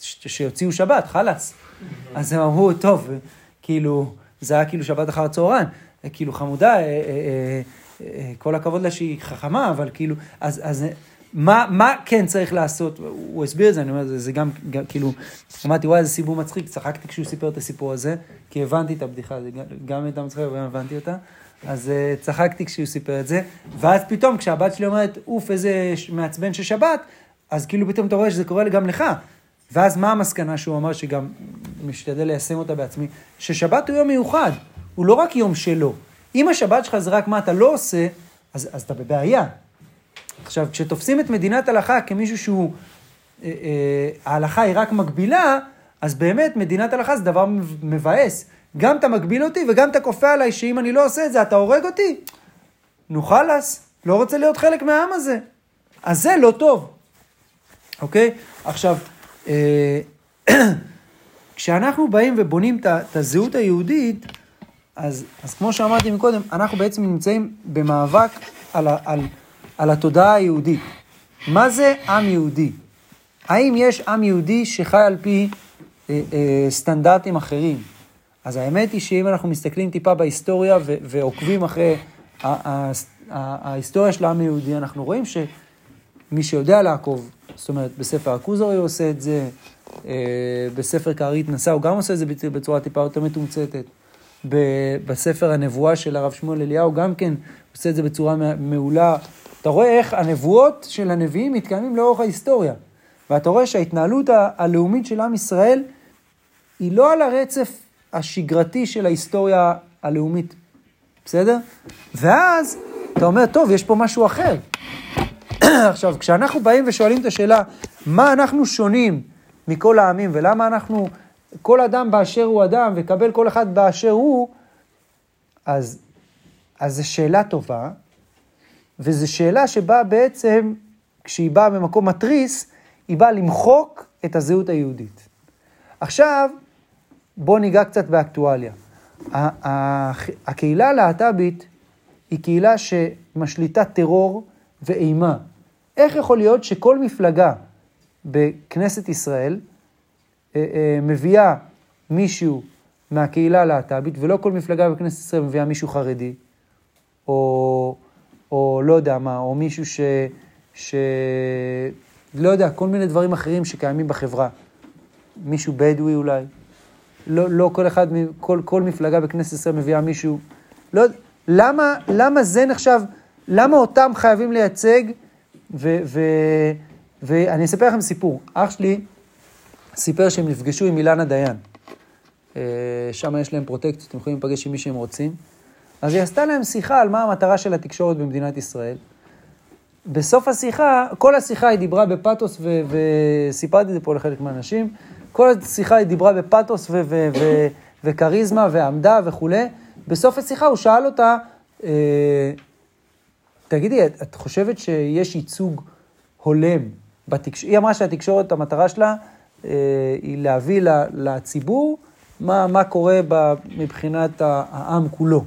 ש- שיוציאו שבת, חלאס. אז הם אמרו, טוב, כאילו, זה היה כאילו שבת אחר הצהריים. כאילו, חמודה, אה, אה, אה, אה, כל הכבוד לה שהיא חכמה, אבל כאילו, אז, אז מה, מה כן צריך לעשות? הוא הסביר את זה, אני אומר, זה, זה גם, גם, כאילו, אמרתי, וואי, איזה סיפור מצחיק, צחקתי כשהוא סיפר את הסיפור הזה, כי הבנתי את הבדיחה, זה גם- הייתה מצחיקה וגם הבנתי אותה. אז uh, צחקתי כשהוא סיפר את זה, ואז פתאום כשהבת שלי אומרת, אוף, איזה מעצבן של שבת, אז כאילו פתאום אתה רואה שזה קורה גם לך. ואז מה המסקנה שהוא אמר, שגם משתדל ליישם אותה בעצמי? ששבת הוא יום מיוחד, הוא לא רק יום שלו. אם השבת שלך זה רק מה אתה לא עושה, אז, אז אתה בבעיה. עכשיו, כשתופסים את מדינת הלכה כמישהו שהוא, אה, אה, ההלכה היא רק מגבילה, אז באמת מדינת הלכה זה דבר מבאס. גם אתה מגביל אותי וגם אתה כופה עליי שאם אני לא עושה את זה, אתה הורג אותי. נו חלאס, לא רוצה להיות חלק מהעם הזה. אז זה לא טוב, אוקיי? עכשיו, כשאנחנו באים ובונים את הזהות היהודית, אז, אז כמו שאמרתי מקודם, אנחנו בעצם נמצאים במאבק על, על, על התודעה היהודית. מה זה עם יהודי? האם יש עם יהודי שחי על פי אה, אה, סטנדרטים אחרים? אז האמת היא שאם אנחנו מסתכלים טיפה בהיסטוריה ו- ועוקבים אחרי ההיסטוריה של העם היהודי, אנחנו רואים שמי שיודע לעקוב, זאת אומרת, בספר הכוזרי הוא עושה את זה, אה, בספר כארית נשא הוא גם עושה את זה בצ- בצורה טיפה יותר מתומצתת. בספר הנבואה של הרב שמואל אליהו גם כן עושה את זה בצורה מע- מעולה. אתה רואה איך הנבואות של הנביאים מתקיימים לאורך ההיסטוריה. ואתה רואה שההתנהלות הלאומית של עם ישראל היא לא על הרצף השגרתי של ההיסטוריה הלאומית, בסדר? ואז אתה אומר, טוב, יש פה משהו אחר. עכשיו, כשאנחנו באים ושואלים את השאלה, מה אנחנו שונים מכל העמים, ולמה אנחנו, כל אדם באשר הוא אדם, וקבל כל אחד באשר הוא, אז, אז זו שאלה טובה, וזו שאלה שבאה בעצם, כשהיא באה במקום מתריס, היא באה למחוק את הזהות היהודית. עכשיו, בואו ניגע קצת באקטואליה. הקהילה הלהט"בית היא קהילה שמשליטה טרור ואימה. איך יכול להיות שכל מפלגה בכנסת ישראל אה, אה, מביאה מישהו מהקהילה הלהט"בית, ולא כל מפלגה בכנסת ישראל מביאה מישהו חרדי, או, או לא יודע מה, או מישהו ש... ש... לא יודע, כל מיני דברים אחרים שקיימים בחברה. מישהו בדואי אולי. לא, לא כל אחד, כל, כל מפלגה בכנסת ישראל מביאה מישהו. לא, למה, למה זה נחשב, למה אותם חייבים לייצג, ו, ו, ואני אספר לכם סיפור. אח שלי סיפר שהם נפגשו עם אילנה דיין. אה, שם יש להם פרוטקציות, הם יכולים להיפגש עם מי שהם רוצים. אז היא עשתה להם שיחה על מה המטרה של התקשורת במדינת ישראל. בסוף השיחה, כל השיחה היא דיברה בפתוס, ו- וסיפרתי את זה פה לחלק מהאנשים, כל השיחה היא דיברה בפתוס ו- ו- ו- וכריזמה ועמדה וכולי. בסוף השיחה הוא שאל אותה, אה, תגידי, את, את חושבת שיש ייצוג הולם בתקשורת? היא אמרה שהתקשורת, המטרה שלה אה, היא להביא ל- לציבור מה, מה קורה ב- מבחינת העם כולו,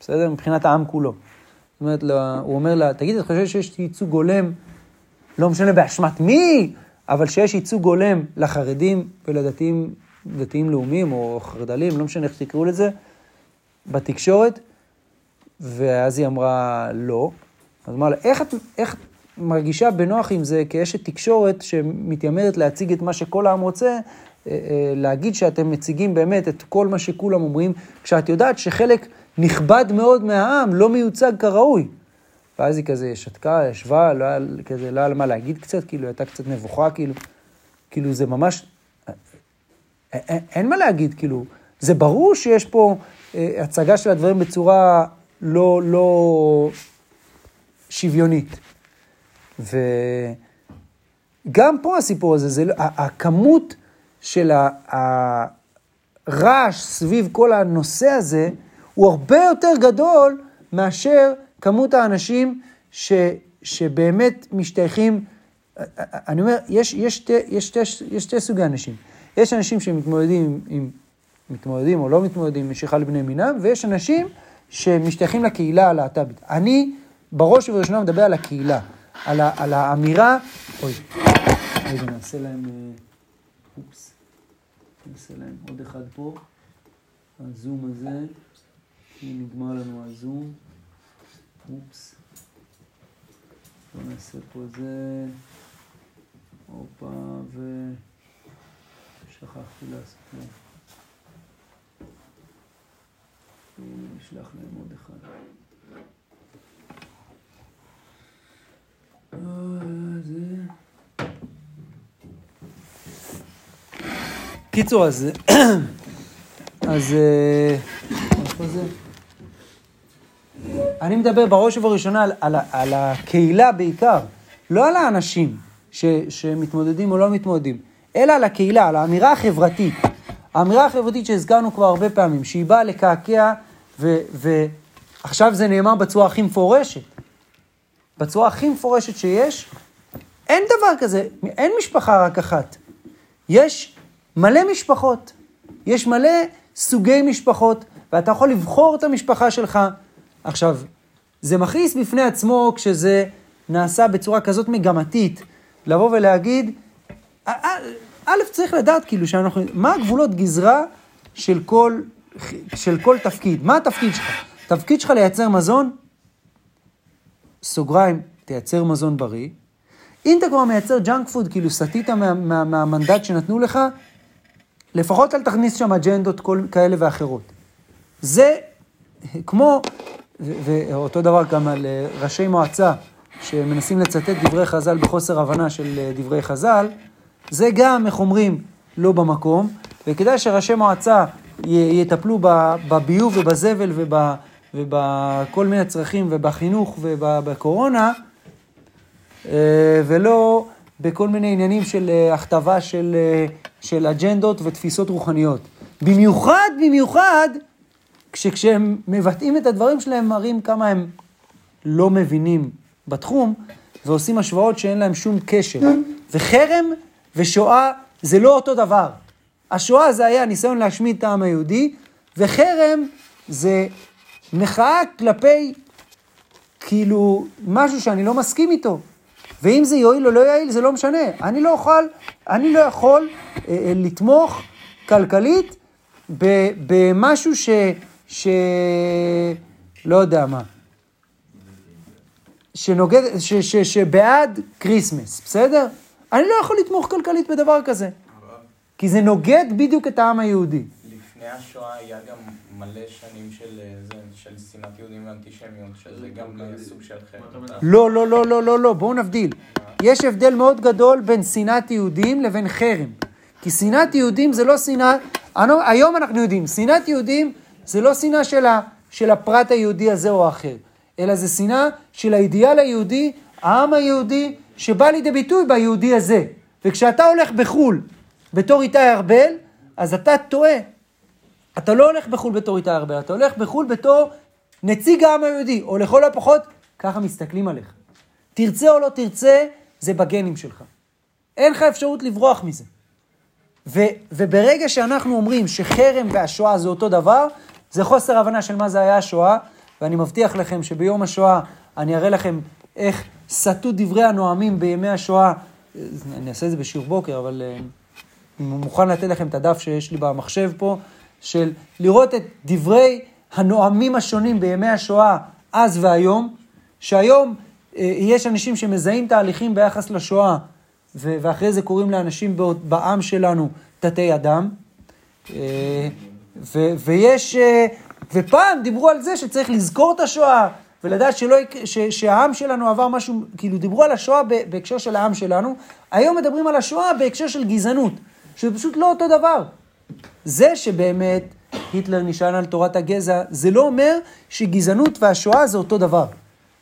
בסדר? מבחינת העם כולו. זאת אומרת, לה, הוא אומר לה, תגידי, את חושבת שיש ייצוג הולם, לא משנה באשמת מי, אבל שיש ייצוג הולם לחרדים ולדתיים, דתיים לאומיים או חרד"לים, לא משנה איך תקראו לזה, בתקשורת? ואז היא אמרה, לא. אז לה, איך את, איך מרגישה בנוח עם זה כאשת תקשורת שמתיימרת להציג את מה שכל העם רוצה, אה, אה, להגיד שאתם מציגים באמת את כל מה שכולם אומרים, כשאת יודעת שחלק נכבד מאוד מהעם לא מיוצג כראוי. ואז היא כזה שתקה, ישבה, לא היה כזה, לא היה מה להגיד קצת, כאילו, הייתה קצת נבוכה, כאילו, כאילו זה ממש, אין, אין מה להגיד, כאילו, זה ברור שיש פה אה, הצגה של הדברים בצורה לא, לא שוויונית. וגם פה הסיפור הזה, זה, לא- הכמות של הרעש סביב כל הנושא הזה, הוא הרבה יותר גדול מאשר כמות האנשים ש, שבאמת משתייכים, אני אומר, יש, יש, שתי, יש, יש שתי סוגי אנשים. יש אנשים שמתמודדים עם, עם מתמודדים או לא מתמודדים, משיכה לבני מינם, ויש אנשים שמשתייכים לקהילה הלהט"בית. אני בראש ובראשונה מדבר על הקהילה, על, ה, על האמירה, אוי, רגע, נעשה להם, אה, אופס, נעשה להם עוד אחד פה, הזום הזה, נגמר לנו הזום, אופס, בוא נעשה פה זה, הופה, ושכחתי לעשות להם. נשלח להם עוד אחד. אה, זה... קיצור, אז... אז... אה, איפה זה? אני מדבר בראש ובראשונה על, על, על הקהילה בעיקר, לא על האנשים ש, שמתמודדים או לא מתמודדים, אלא על הקהילה, על האמירה החברתית. האמירה החברתית שהזכרנו כבר הרבה פעמים, שהיא באה לקעקע, ועכשיו זה נאמר בצורה הכי מפורשת. בצורה הכי מפורשת שיש, אין דבר כזה, אין משפחה רק אחת. יש מלא משפחות, יש מלא סוגי משפחות, ואתה יכול לבחור את המשפחה שלך. עכשיו, זה מכעיס בפני עצמו כשזה נעשה בצורה כזאת מגמתית, לבוא ולהגיד, א- צריך לדעת כאילו שאנחנו, מה הגבולות גזרה של כל, של כל תפקיד? מה התפקיד שלך? התפקיד שלך לייצר מזון? סוגריים, תייצר מזון בריא. אם אתה כבר מייצר ג'אנק פוד, כאילו סטית מה, מה, מהמנדט שנתנו לך, לפחות אל תכניס שם אג'נדות כל, כאלה ואחרות. זה כמו, ואותו דבר גם על אה, ראשי מועצה שמנסים לצטט דברי חז"ל בחוסר הבנה של אה, דברי חז"ל, זה גם, איך אומרים, לא במקום, וכדאי שראשי מועצה יטפלו בביוב ובזבל וב- ובכל מיני צרכים ובחינוך ובקורונה, אה, ולא בכל מיני עניינים של אה, הכתבה של, אה, של אג'נדות ותפיסות רוחניות. במיוחד, במיוחד, כשהם מבטאים את הדברים שלהם, מראים כמה הם לא מבינים בתחום, ועושים השוואות שאין להם שום קשר. וחרם ושואה זה לא אותו דבר. השואה זה היה ניסיון להשמיד את העם היהודי, וחרם זה מחאה כלפי כאילו משהו שאני לא מסכים איתו. ואם זה יועיל או לא יועיל, זה לא משנה. אני לא יכול, אני לא יכול אה, אה, לתמוך כלכלית ב- במשהו ש... ש... לא יודע מה. שנוגד, ש, ש, שבעד כריסמס, בסדר? אני לא יכול לתמוך כלכלית בדבר כזה. כי זה נוגד בדיוק את העם היהודי. לפני השואה היה גם מלא שנים של, אה, זה, של שנאת יהודים ואנטישמיות, שזה גם אה, סוג של חרם. לא, לא, לא, לא, לא, לא, בואו נבדיל. יש הבדל מאוד גדול בין שנאת יהודים לבין חרם. כי שנאת יהודים זה לא שנאה, היום אנחנו יודעים, שנאת יהודים זה לא שנאה של, ה, של הפרט היהודי הזה או האחר, אלא זה שנאה של האידיאל היהודי, העם היהודי, שבא לידי ביטוי ביהודי הזה. וכשאתה הולך בחו"ל בתור איתי ארבל, אז אתה טועה. אתה לא הולך בחו"ל בתור איתי ארבל, אתה הולך בחו"ל בתור נציג העם היהודי, או לכל הפחות, ככה מסתכלים עליך. תרצה או לא תרצה, זה בגנים שלך. אין לך אפשרות לברוח מזה. ו, וברגע שאנחנו אומרים שחרם והשואה זה אותו דבר, זה חוסר הבנה של מה זה היה השואה, ואני מבטיח לכם שביום השואה אני אראה לכם איך סטו דברי הנואמים בימי השואה. אני אעשה את זה בשיעור בוקר, אבל אה, אני מוכן לתת לכם את הדף שיש לי במחשב פה, של לראות את דברי הנואמים השונים בימי השואה אז והיום, שהיום אה, יש אנשים שמזהים תהליכים ביחס לשואה, ואחרי זה קוראים לאנשים בעם שלנו תתי אדם. אה, ו- ויש, אה, ופעם דיברו על זה שצריך לזכור את השואה, ולדעת שלא, ש- שהעם שלנו עבר משהו, כאילו דיברו על השואה בהקשר של העם שלנו, היום מדברים על השואה בהקשר של גזענות, שזה פשוט לא אותו דבר. זה שבאמת היטלר נשען על תורת הגזע, זה לא אומר שגזענות והשואה זה אותו דבר.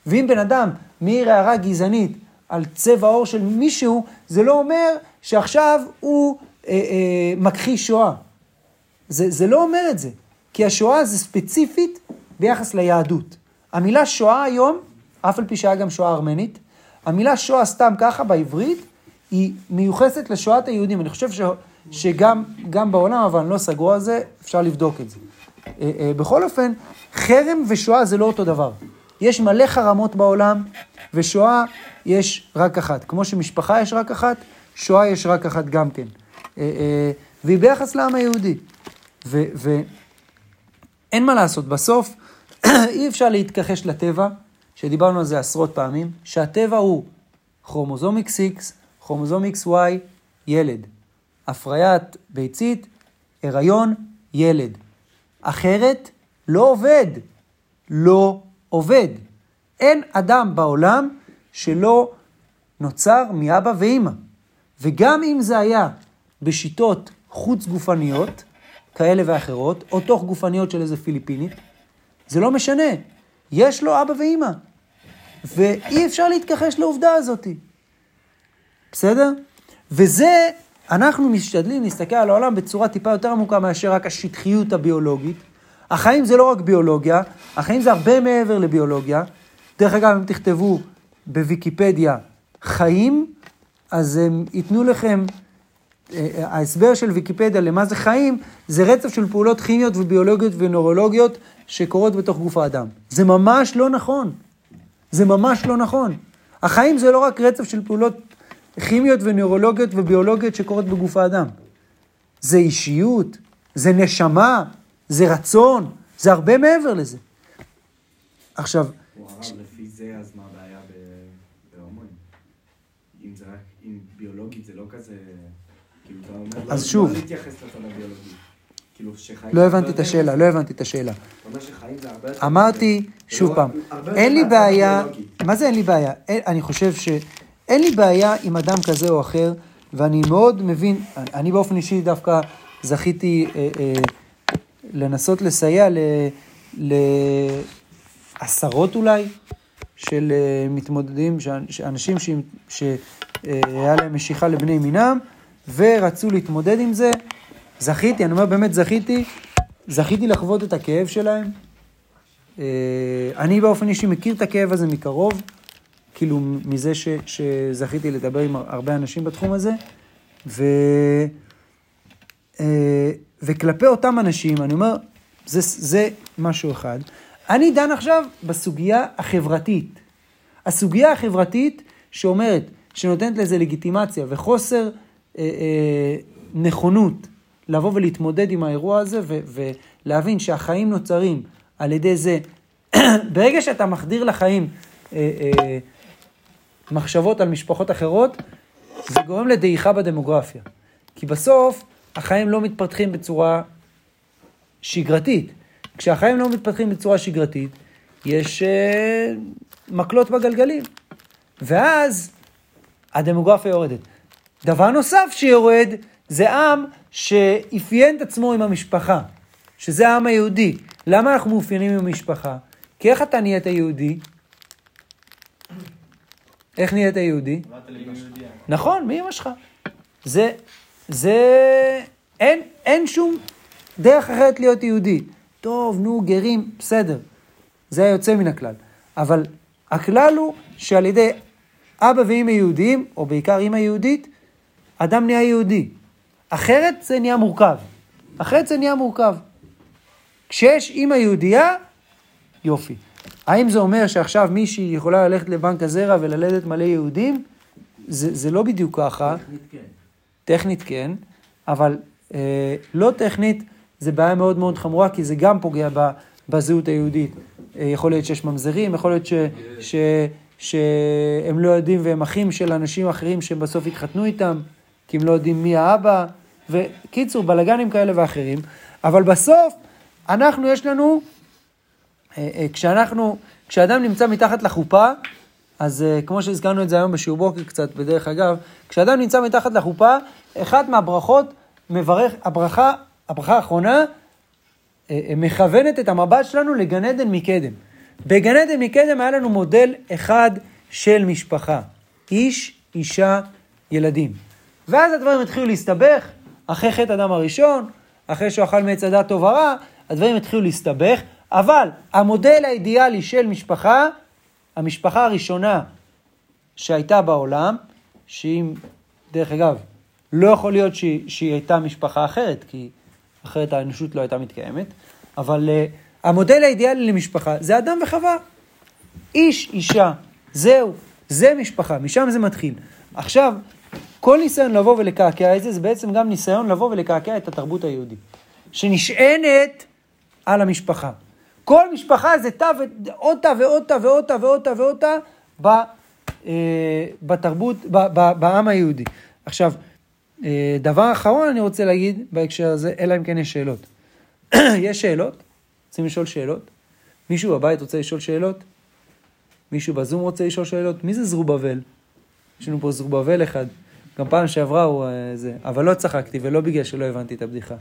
ואם בן אדם מעיר הערה גזענית על צבע עור של מישהו, זה לא אומר שעכשיו הוא אה, אה, מכחיש שואה. זה, זה לא אומר את זה, כי השואה זה ספציפית ביחס ליהדות. המילה שואה היום, אף על פי שהיה גם שואה ארמנית, המילה שואה סתם ככה בעברית, היא מיוחסת לשואת היהודים. אני חושב ש, שגם גם בעולם, אבל אני לא סגור על זה, אפשר לבדוק את זה. אה, אה, בכל אופן, חרם ושואה זה לא אותו דבר. יש מלא חרמות בעולם, ושואה יש רק אחת. כמו שמשפחה יש רק אחת, שואה יש רק אחת גם כן. אה, והיא ביחס לעם היהודי. ואין מה לעשות, בסוף אי אפשר להתכחש לטבע, שדיברנו על זה עשרות פעמים, שהטבע הוא כרומוזום XX, כרומוזום XY, ילד. הפריית ביצית, הריון, ילד. אחרת, לא עובד. לא עובד. אין אדם בעולם שלא נוצר מאבא ואימא. וגם אם זה היה בשיטות חוץ גופניות, כאלה ואחרות, או תוך גופניות של איזה פיליפינית, זה לא משנה. יש לו אבא ואימא. ואי אפשר להתכחש לעובדה הזאת. בסדר? וזה, אנחנו משתדלים להסתכל על העולם בצורה טיפה יותר עמוקה מאשר רק השטחיות הביולוגית. החיים זה לא רק ביולוגיה, החיים זה הרבה מעבר לביולוגיה. דרך אגב, אם תכתבו בוויקיפדיה חיים, אז הם ייתנו לכם, אה, ההסבר של ויקיפדיה למה זה חיים, זה רצף של פעולות כימיות וביולוגיות ונוירולוגיות שקורות בתוך גוף האדם. זה ממש לא נכון. זה ממש לא נכון. החיים זה לא רק רצף של פעולות כימיות ונוירולוגיות וביולוגיות שקורות בגוף האדם. זה אישיות, זה נשמה, זה רצון, זה הרבה מעבר לזה. עכשיו, הוא הרב, לפי זה, אז מה הבעיה בהומואים? אם זה רק, אם ביולוגית זה לא כזה... כאילו, אתה אומר... אז לא- שוב. לא להתייחס לצד הביולוגי. כאילו, שחיים... לא הבנתי את השאלה. לא הבנתי את השאלה. אמרתי, שוב לא- פעם, אין לי בעיה. מה זה אין לי בעיה? אני חושב שאין לי בעיה עם אדם כזה או אחר, ואני מאוד מבין, אני- אני באופן אישי דווקא זכיתי אה, אה, לנסות לסייע לעשרות אולי של אה, מתמודדים, שאנשים שהיה להם משיכה לבני מינם, ורצו להתמודד עם זה. זכיתי, אני אומר באמת זכיתי, זכיתי לחוות את הכאב שלהם. אה, אני באופן אישי מכיר את הכאב הזה מקרוב, כאילו מזה ש, שזכיתי לדבר עם הרבה אנשים בתחום הזה, ו, אה, וכלפי אותם אנשים, אני אומר, זה, זה משהו אחד. אני דן עכשיו בסוגיה החברתית. הסוגיה החברתית שאומרת, שנותנת לזה לגיטימציה וחוסר אה, אה, נכונות לבוא ולהתמודד עם האירוע הזה ו, ולהבין שהחיים נוצרים על ידי זה. ברגע שאתה מחדיר לחיים אה, אה, מחשבות על משפחות אחרות, זה גורם לדעיכה בדמוגרפיה. כי בסוף החיים לא מתפתחים בצורה שגרתית. כשהחיים לא מתפתחים בצורה שגרתית, יש אה, מקלות בגלגלים. ואז הדמוגרפיה יורדת. דבר נוסף שיורד זה עם שאפיין את עצמו עם המשפחה, שזה העם היהודי. למה אנחנו מאופיינים עם המשפחה? כי איך אתה נהיית יהודי? איך נהיית יהודי? נכון, מאמא שלך. זה, זה, אין, אין שום דרך אחרת להיות יהודי. טוב, נו, גרים, בסדר. זה היוצא מן הכלל. אבל הכלל הוא שעל ידי אבא ואמא יהודים, או בעיקר אמא יהודית, אדם נהיה יהודי. אחרת זה נהיה מורכב. אחרת זה נהיה מורכב. כשיש אימא יהודייה, יופי. האם זה אומר שעכשיו מישהי יכולה ללכת לבנק הזרע וללדת מלא יהודים? זה, זה לא בדיוק ככה. טכנית כן. טכנית כן, אבל אה, לא טכנית, זה בעיה מאוד מאוד חמורה, כי זה גם פוגע ב, בזהות היהודית. אה, יכול להיות שיש ממזרים, יכול להיות ש, ש, שהם לא יודעים והם אחים של אנשים אחרים שבסוף התחתנו איתם, כי הם לא יודעים מי האבא, וקיצור, בלאגנים כאלה ואחרים. אבל בסוף, אנחנו, יש לנו, כשאנחנו, כשאדם נמצא מתחת לחופה, אז אה, כמו שהזכרנו את זה היום בשיעור בוקר קצת, בדרך אגב, כשאדם נמצא מתחת לחופה, אחת מהברכות מברך, הברכה, הברכה האחרונה, מכוונת את המבט שלנו לגן עדן מקדם. בגן עדן מקדם היה לנו מודל אחד של משפחה. איש, אישה, ילדים. ואז הדברים התחילו להסתבך, אחרי חטא אדם הראשון, אחרי שהוא אכל מעץ הדת טוב ורע, הדברים התחילו להסתבך, אבל המודל האידיאלי של משפחה, המשפחה הראשונה שהייתה בעולם, שאם, דרך אגב, לא יכול להיות שהיא, שהיא הייתה משפחה אחרת, כי אחרת האנושות לא הייתה מתקיימת, אבל uh, המודל האידיאלי למשפחה זה אדם וחווה. איש, אישה, זהו, זה משפחה, משם זה מתחיל. עכשיו, כל ניסיון לבוא ולקעקע את זה, זה בעצם גם ניסיון לבוא ולקעקע את התרבות היהודית, שנשענת על המשפחה. כל משפחה זה תא ועוד תא ועוד תא ועוד תא ועוד תא ועוד תא בתרבות, ב, ב, בעם היהודי. עכשיו, אה, דבר אחרון אני רוצה להגיד בהקשר הזה, אלא אם כן יש שאלות. יש שאלות? רוצים לשאול שאלות? מישהו בבית רוצה לשאול שאלות? מישהו בזום רוצה לשאול שאלות? מי זה זרובבל? יש לנו פה זרובבל אחד. גם פעם שעברה הוא אה, זה, אבל לא צחקתי ולא בגלל שלא הבנתי את הבדיחה.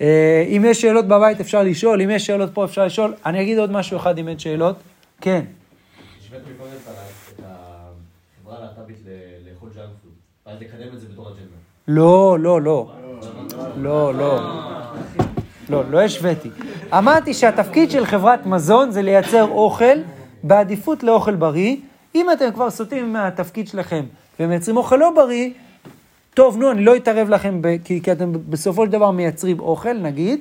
אה, אם יש שאלות בבית אפשר לשאול, אם יש שאלות פה אפשר לשאול. אני אגיד עוד משהו אחד אם אין שאלות. כן. השווית מקודם את החברה הלהט"בית לאכול ג'אנק פוד, ואז לקדם את זה בתור אג'נדה. לא, לא, לא. לא, לא. לא, לא השוויתי. אמרתי שהתפקיד של חברת מזון זה לייצר אוכל בעדיפות לאוכל בריא. אם אתם כבר סוטים מהתפקיד שלכם ומייצרים אוכל לא בריא, טוב, נו, אני לא אתערב לכם, ב- כי, כי אתם בסופו של דבר מייצרים אוכל, נגיד,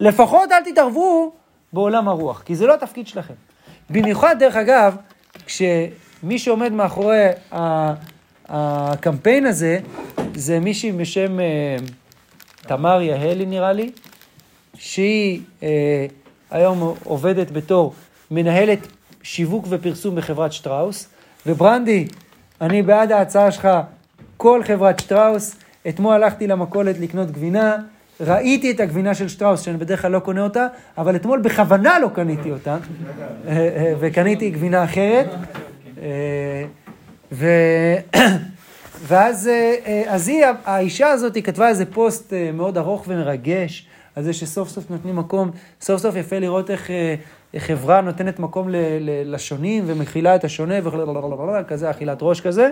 לפחות אל תתערבו בעולם הרוח, כי זה לא התפקיד שלכם. במיוחד, דרך אגב, כשמי שעומד מאחורי הקמפיין הזה, זה מישהי בשם אה, תמר יהלי, נראה לי, שהיא אה, היום עובדת בתור מנהלת שיווק ופרסום בחברת שטראוס, וברנדי, אני בעד ההצעה שלך, כל חברת שטראוס, אתמול הלכתי למכולת לקנות גבינה, ראיתי את הגבינה של שטראוס, שאני בדרך כלל לא קונה אותה, אבל אתמול בכוונה לא קניתי אותה, אה, אה, וקניתי גבינה אחרת. אה, ו... ואז אז היא, האישה הזאת, היא כתבה איזה פוסט מאוד ארוך ומרגש, על זה שסוף סוף נותנים מקום, סוף סוף יפה לראות איך חברה נותנת מקום לשונים ומכילה את השונה וכזה אכילת ראש כזה.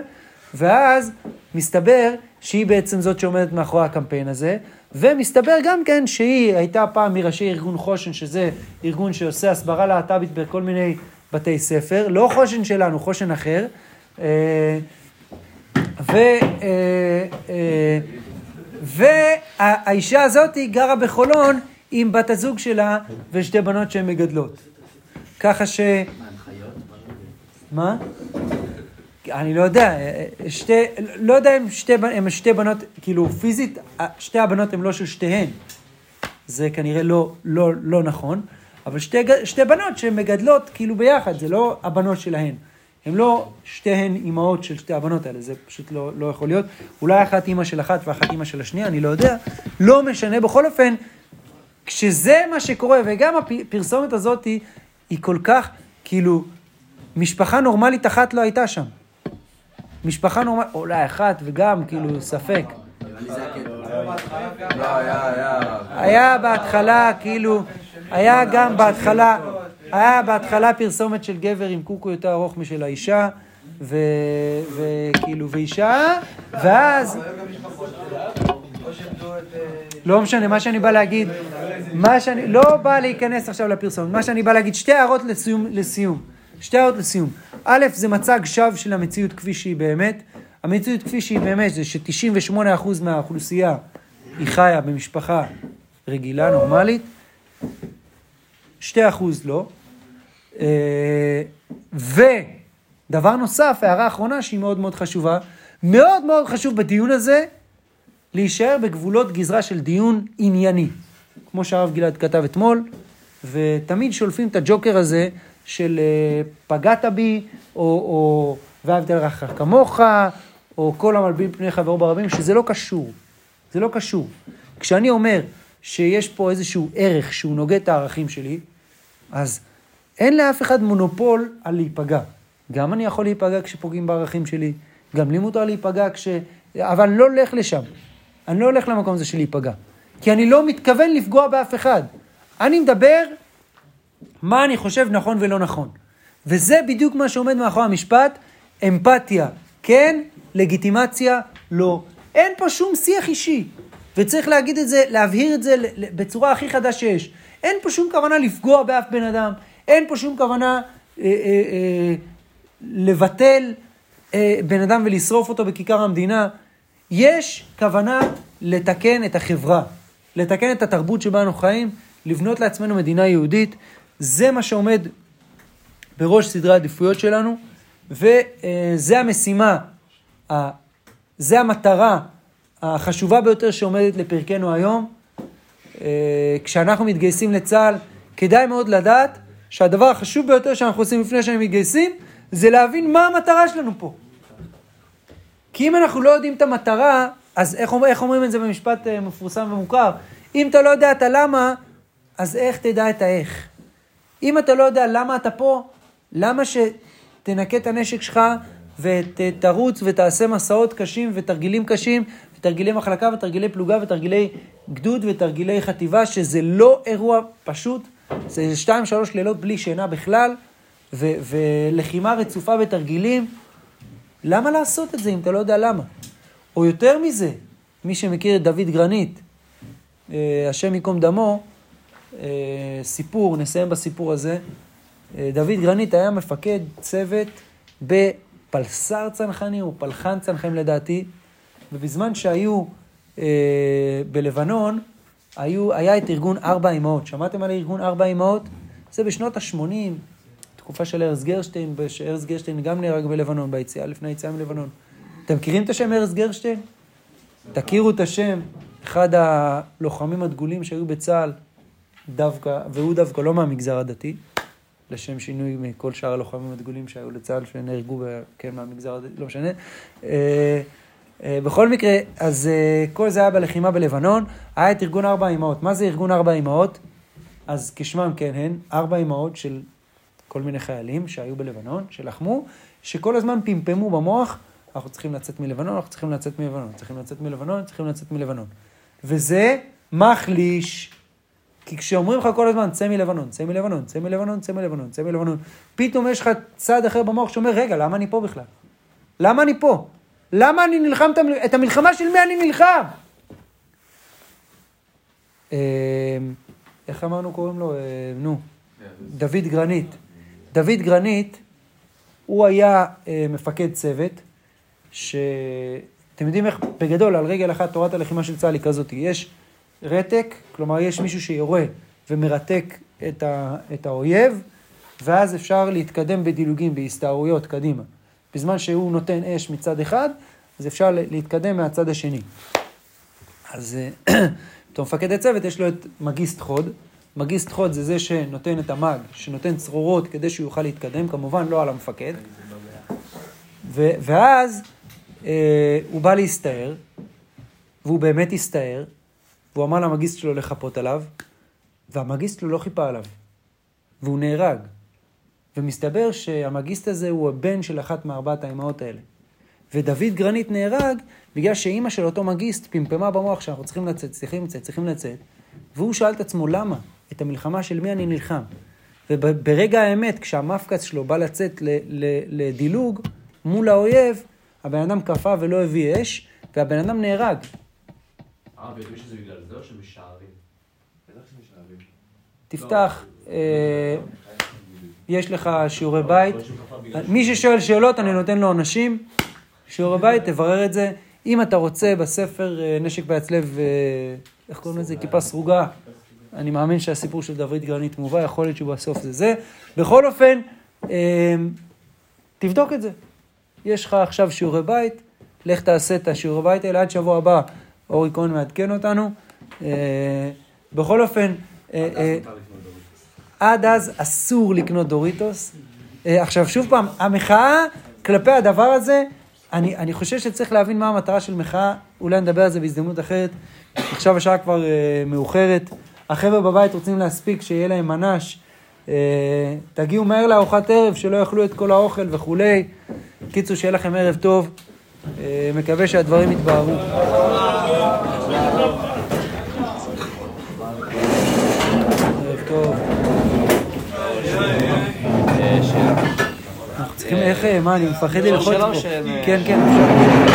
ואז מסתבר שהיא בעצם זאת שעומדת מאחורי הקמפיין הזה, ומסתבר גם כן שהיא הייתה פעם מראשי ארגון חושן, שזה ארגון שעושה הסברה להט"בית בכל מיני בתי ספר, לא חושן שלנו, חושן אחר. אה, ו... אה, אה, והאישה הזאת גרה בחולון עם בת הזוג שלה ושתי בנות שהן מגדלות. ככה ש... מה? אני לא יודע, שתי, לא יודע אם שתי, הם שתי בנות, כאילו פיזית, שתי הבנות הן לא של שתיהן. זה כנראה לא, לא, לא נכון, אבל שתי, שתי בנות שהן מגדלות כאילו ביחד, זה לא הבנות שלהן. הן לא שתיהן אימהות של שתי הבנות האלה, זה פשוט לא, לא יכול להיות. אולי אחת אימא של אחת ואחת אימא של השנייה, אני לא יודע. לא משנה, בכל אופן, כשזה מה שקורה, וגם הפרסומת הזאת היא, היא כל כך, כאילו, משפחה נורמלית אחת לא הייתה שם. משפחה נורמלית, אולי אחת וגם, כאילו, ספק. היה בהתחלה, כאילו, היה גם בהתחלה, היה בהתחלה פרסומת של גבר עם קוקו יותר ארוך משל האישה, וכאילו, ואישה, ואז... לא משנה, מה שאני בא להגיד, מה שאני, לא בא להיכנס עכשיו לפרסומת, מה שאני בא להגיד, שתי הערות לסיום, לסיום. שתי הערות לסיום. א', זה מצג שווא של המציאות כפי שהיא באמת. המציאות כפי שהיא באמת זה ש-98% מהאוכלוסייה היא חיה במשפחה רגילה, נורמלית, 2% לא. אה, ודבר נוסף, הערה אחרונה שהיא מאוד מאוד חשובה, מאוד מאוד חשוב בדיון הזה להישאר בגבולות גזרה של דיון ענייני. כמו שהרב גלעד כתב אתמול, ותמיד שולפים את הג'וקר הזה של אה, פגעת בי, או, או ואהבת לרעך כמוך, או כל המלבין פני חברו ברבים, שזה לא קשור. זה לא קשור. כשאני אומר שיש פה איזשהו ערך שהוא נוגד את הערכים שלי, אז אין לאף אחד מונופול על להיפגע. גם אני יכול להיפגע כשפוגעים בערכים שלי, גם לי מותר להיפגע כש... אבל אני לא הולך לשם. אני לא הולך למקום הזה של להיפגע. כי אני לא מתכוון לפגוע באף אחד. אני מדבר מה אני חושב נכון ולא נכון. וזה בדיוק מה שעומד מאחורי המשפט, אמפתיה, כן, לגיטימציה, לא. אין פה שום שיח אישי, וצריך להגיד את זה, להבהיר את זה בצורה הכי חדה שיש. אין פה שום כוונה לפגוע באף בן אדם, אין פה שום כוונה אה, אה, אה, לבטל אה, בן אדם ולשרוף אותו בכיכר המדינה. יש כוונה לתקן את החברה, לתקן את התרבות שבה אנו חיים, לבנות לעצמנו מדינה יהודית. זה מה שעומד בראש סדרי העדיפויות שלנו, וזה המשימה, זה המטרה החשובה ביותר שעומדת לפרקנו היום. אה, כשאנחנו מתגייסים לצה"ל, כדאי מאוד לדעת שהדבר החשוב ביותר שאנחנו עושים לפני שהם מתגייסים, זה להבין מה המטרה שלנו פה. כי אם אנחנו לא יודעים את המטרה, אז איך, איך אומרים את זה במשפט אה, מפורסם ומוכר? אם אתה לא יודע את הלמה, אז איך תדע את האיך? אם אתה לא יודע למה אתה פה, למה שתנקה את הנשק שלך ותרוץ ותעשה מסעות קשים ותרגילים קשים, ותרגילי מחלקה ותרגילי פלוגה ותרגילי גדוד ותרגילי חטיבה, שזה לא אירוע פשוט, זה שתיים שלוש לילות בלי שינה בכלל, ו- ולחימה רצופה בתרגילים. למה לעשות את זה אם אתה לא יודע למה? או יותר מזה, מי שמכיר את דוד גרנית, אה, השם ייקום דמו, סיפור, נסיים בסיפור הזה. אה, דוד גרנית היה מפקד צוות בפלס"ר צנחנים, או פלחן צנחנים לדעתי, ובזמן שהיו אה, בלבנון, היו, היה את ארגון ארבע אמהות. שמעתם על ארגון ארבע אמהות? זה בשנות ה-80, תקופה של ארז גרשטיין, שארז גרשטיין גם נהרג בלבנון, ביציאה, לפני היציאה מלבנון. אתם מכירים את השם ארז גרשטיין? תכירו את השם, אחד הלוחמים הדגולים שהיו בצה"ל, דווקא, והוא דווקא לא מהמגזר הדתי, לשם שינוי מכל שאר הלוחמים הדגולים שהיו לצה"ל, שנהרגו, כן, מהמגזר הדתי, לא משנה. אה, אה, בכל מקרה, אז אה, כל זה היה בלחימה בלבנון, היה את ארגון ארבע אמהות. מה זה ארגון ארבע אמהות? אז כשמם כן הן, ארבע אמהות של כל מיני חיילים שהיו בלבנון, שלחמו, שכל הזמן פמפמו במוח, אנחנו צריכים לצאת מלבנון, אנחנו צריכים לצאת מלבנון, צריכים לצאת מלבנון, צריכים לצאת מלבנון. וזה מחליש. כי כשאומרים לך כל הזמן, צא מלבנון, צא מלבנון, צא מלבנון, צא מלבנון, צא מלבנון, פתאום יש לך צד אחר במוח שאומר, רגע, למה אני פה בכלל? למה אני פה? למה אני נלחם את המל- את המלחמה של מי אני נלחם? אה, איך אמרנו קוראים לו? אה, נו, דוד גרנית. דוד גרנית, הוא היה אה, מפקד צוות, שאתם יודעים איך, בגדול, על רגל אחת תורת הלחימה של צה"ל היא כזאת, יש רתק, כלומר יש מישהו שיורה ומרתק את, ה, את האויב, ואז אפשר להתקדם בדילוגים, בהסתערויות קדימה. בזמן שהוא נותן אש מצד אחד, אז אפשר להתקדם מהצד השני. אז בתור מפקד הצוות יש לו את מגיסט חוד. מגיסט חוד זה זה שנותן את המאג, שנותן צרורות כדי שהוא יוכל להתקדם, כמובן לא על המפקד. ואז אה, הוא בא להסתער, והוא באמת הסתער, והוא אמר למגיסט שלו לחפות עליו, והמגיסט שלו לא חיפה עליו, והוא נהרג. ומסתבר שהמגיסט הזה הוא הבן של אחת מארבעת האמהות האלה. ודוד גרנית נהרג בגלל שאימא של אותו מגיסט פמפמה במוח שאנחנו צריכים לצאת, צריכים לצאת, צריכים לצאת, והוא שאל את עצמו למה? את המלחמה של מי אני נלחם? וברגע האמת, כשהמפקץ שלו בא לצאת לדילוג מול האויב, הבן אדם קפא ולא הביא אש, והבן אדם נהרג. אה, ויודעים שזה בגלל זה או שמשערים? תפתח, אה, יש לך שיעורי בית. מי ששואל שאלות, אני נותן לו עונשים. שיעורי בית, תברר את זה. אם אתה רוצה בספר אה, נשק בהצלב, איך קוראים לזה? כיפה סרוגה. אני מאמין שהסיפור של דוד גרנית מובא, יכול להיות שבסוף זה זה. בכל אופן, תבדוק את זה. יש לך עכשיו שיעורי בית, לך תעשה את השיעורי בית האלה עד שבוע הבא. אורי כהן מעדכן אותנו. אה, בכל אופן, אה, אה, עד אז אסור לקנות דוריטוס. עכשיו, שוב פעם, המחאה כלפי הדבר הזה, אני, אני חושב שצריך להבין מה המטרה של מחאה, אולי נדבר על זה בהזדמנות אחרת. עכשיו השעה כבר אה, מאוחרת. החבר'ה בבית רוצים להספיק שיהיה להם מנש. אה, תגיעו מהר לארוחת ערב, שלא יאכלו את כל האוכל וכולי. קיצור, שיהיה לכם ערב טוב. אה, מקווה שהדברים יתבהרו. ערב טוב. אנחנו צריכים, איך, מה, אני מפחד ללחוץ פה. כן, כן.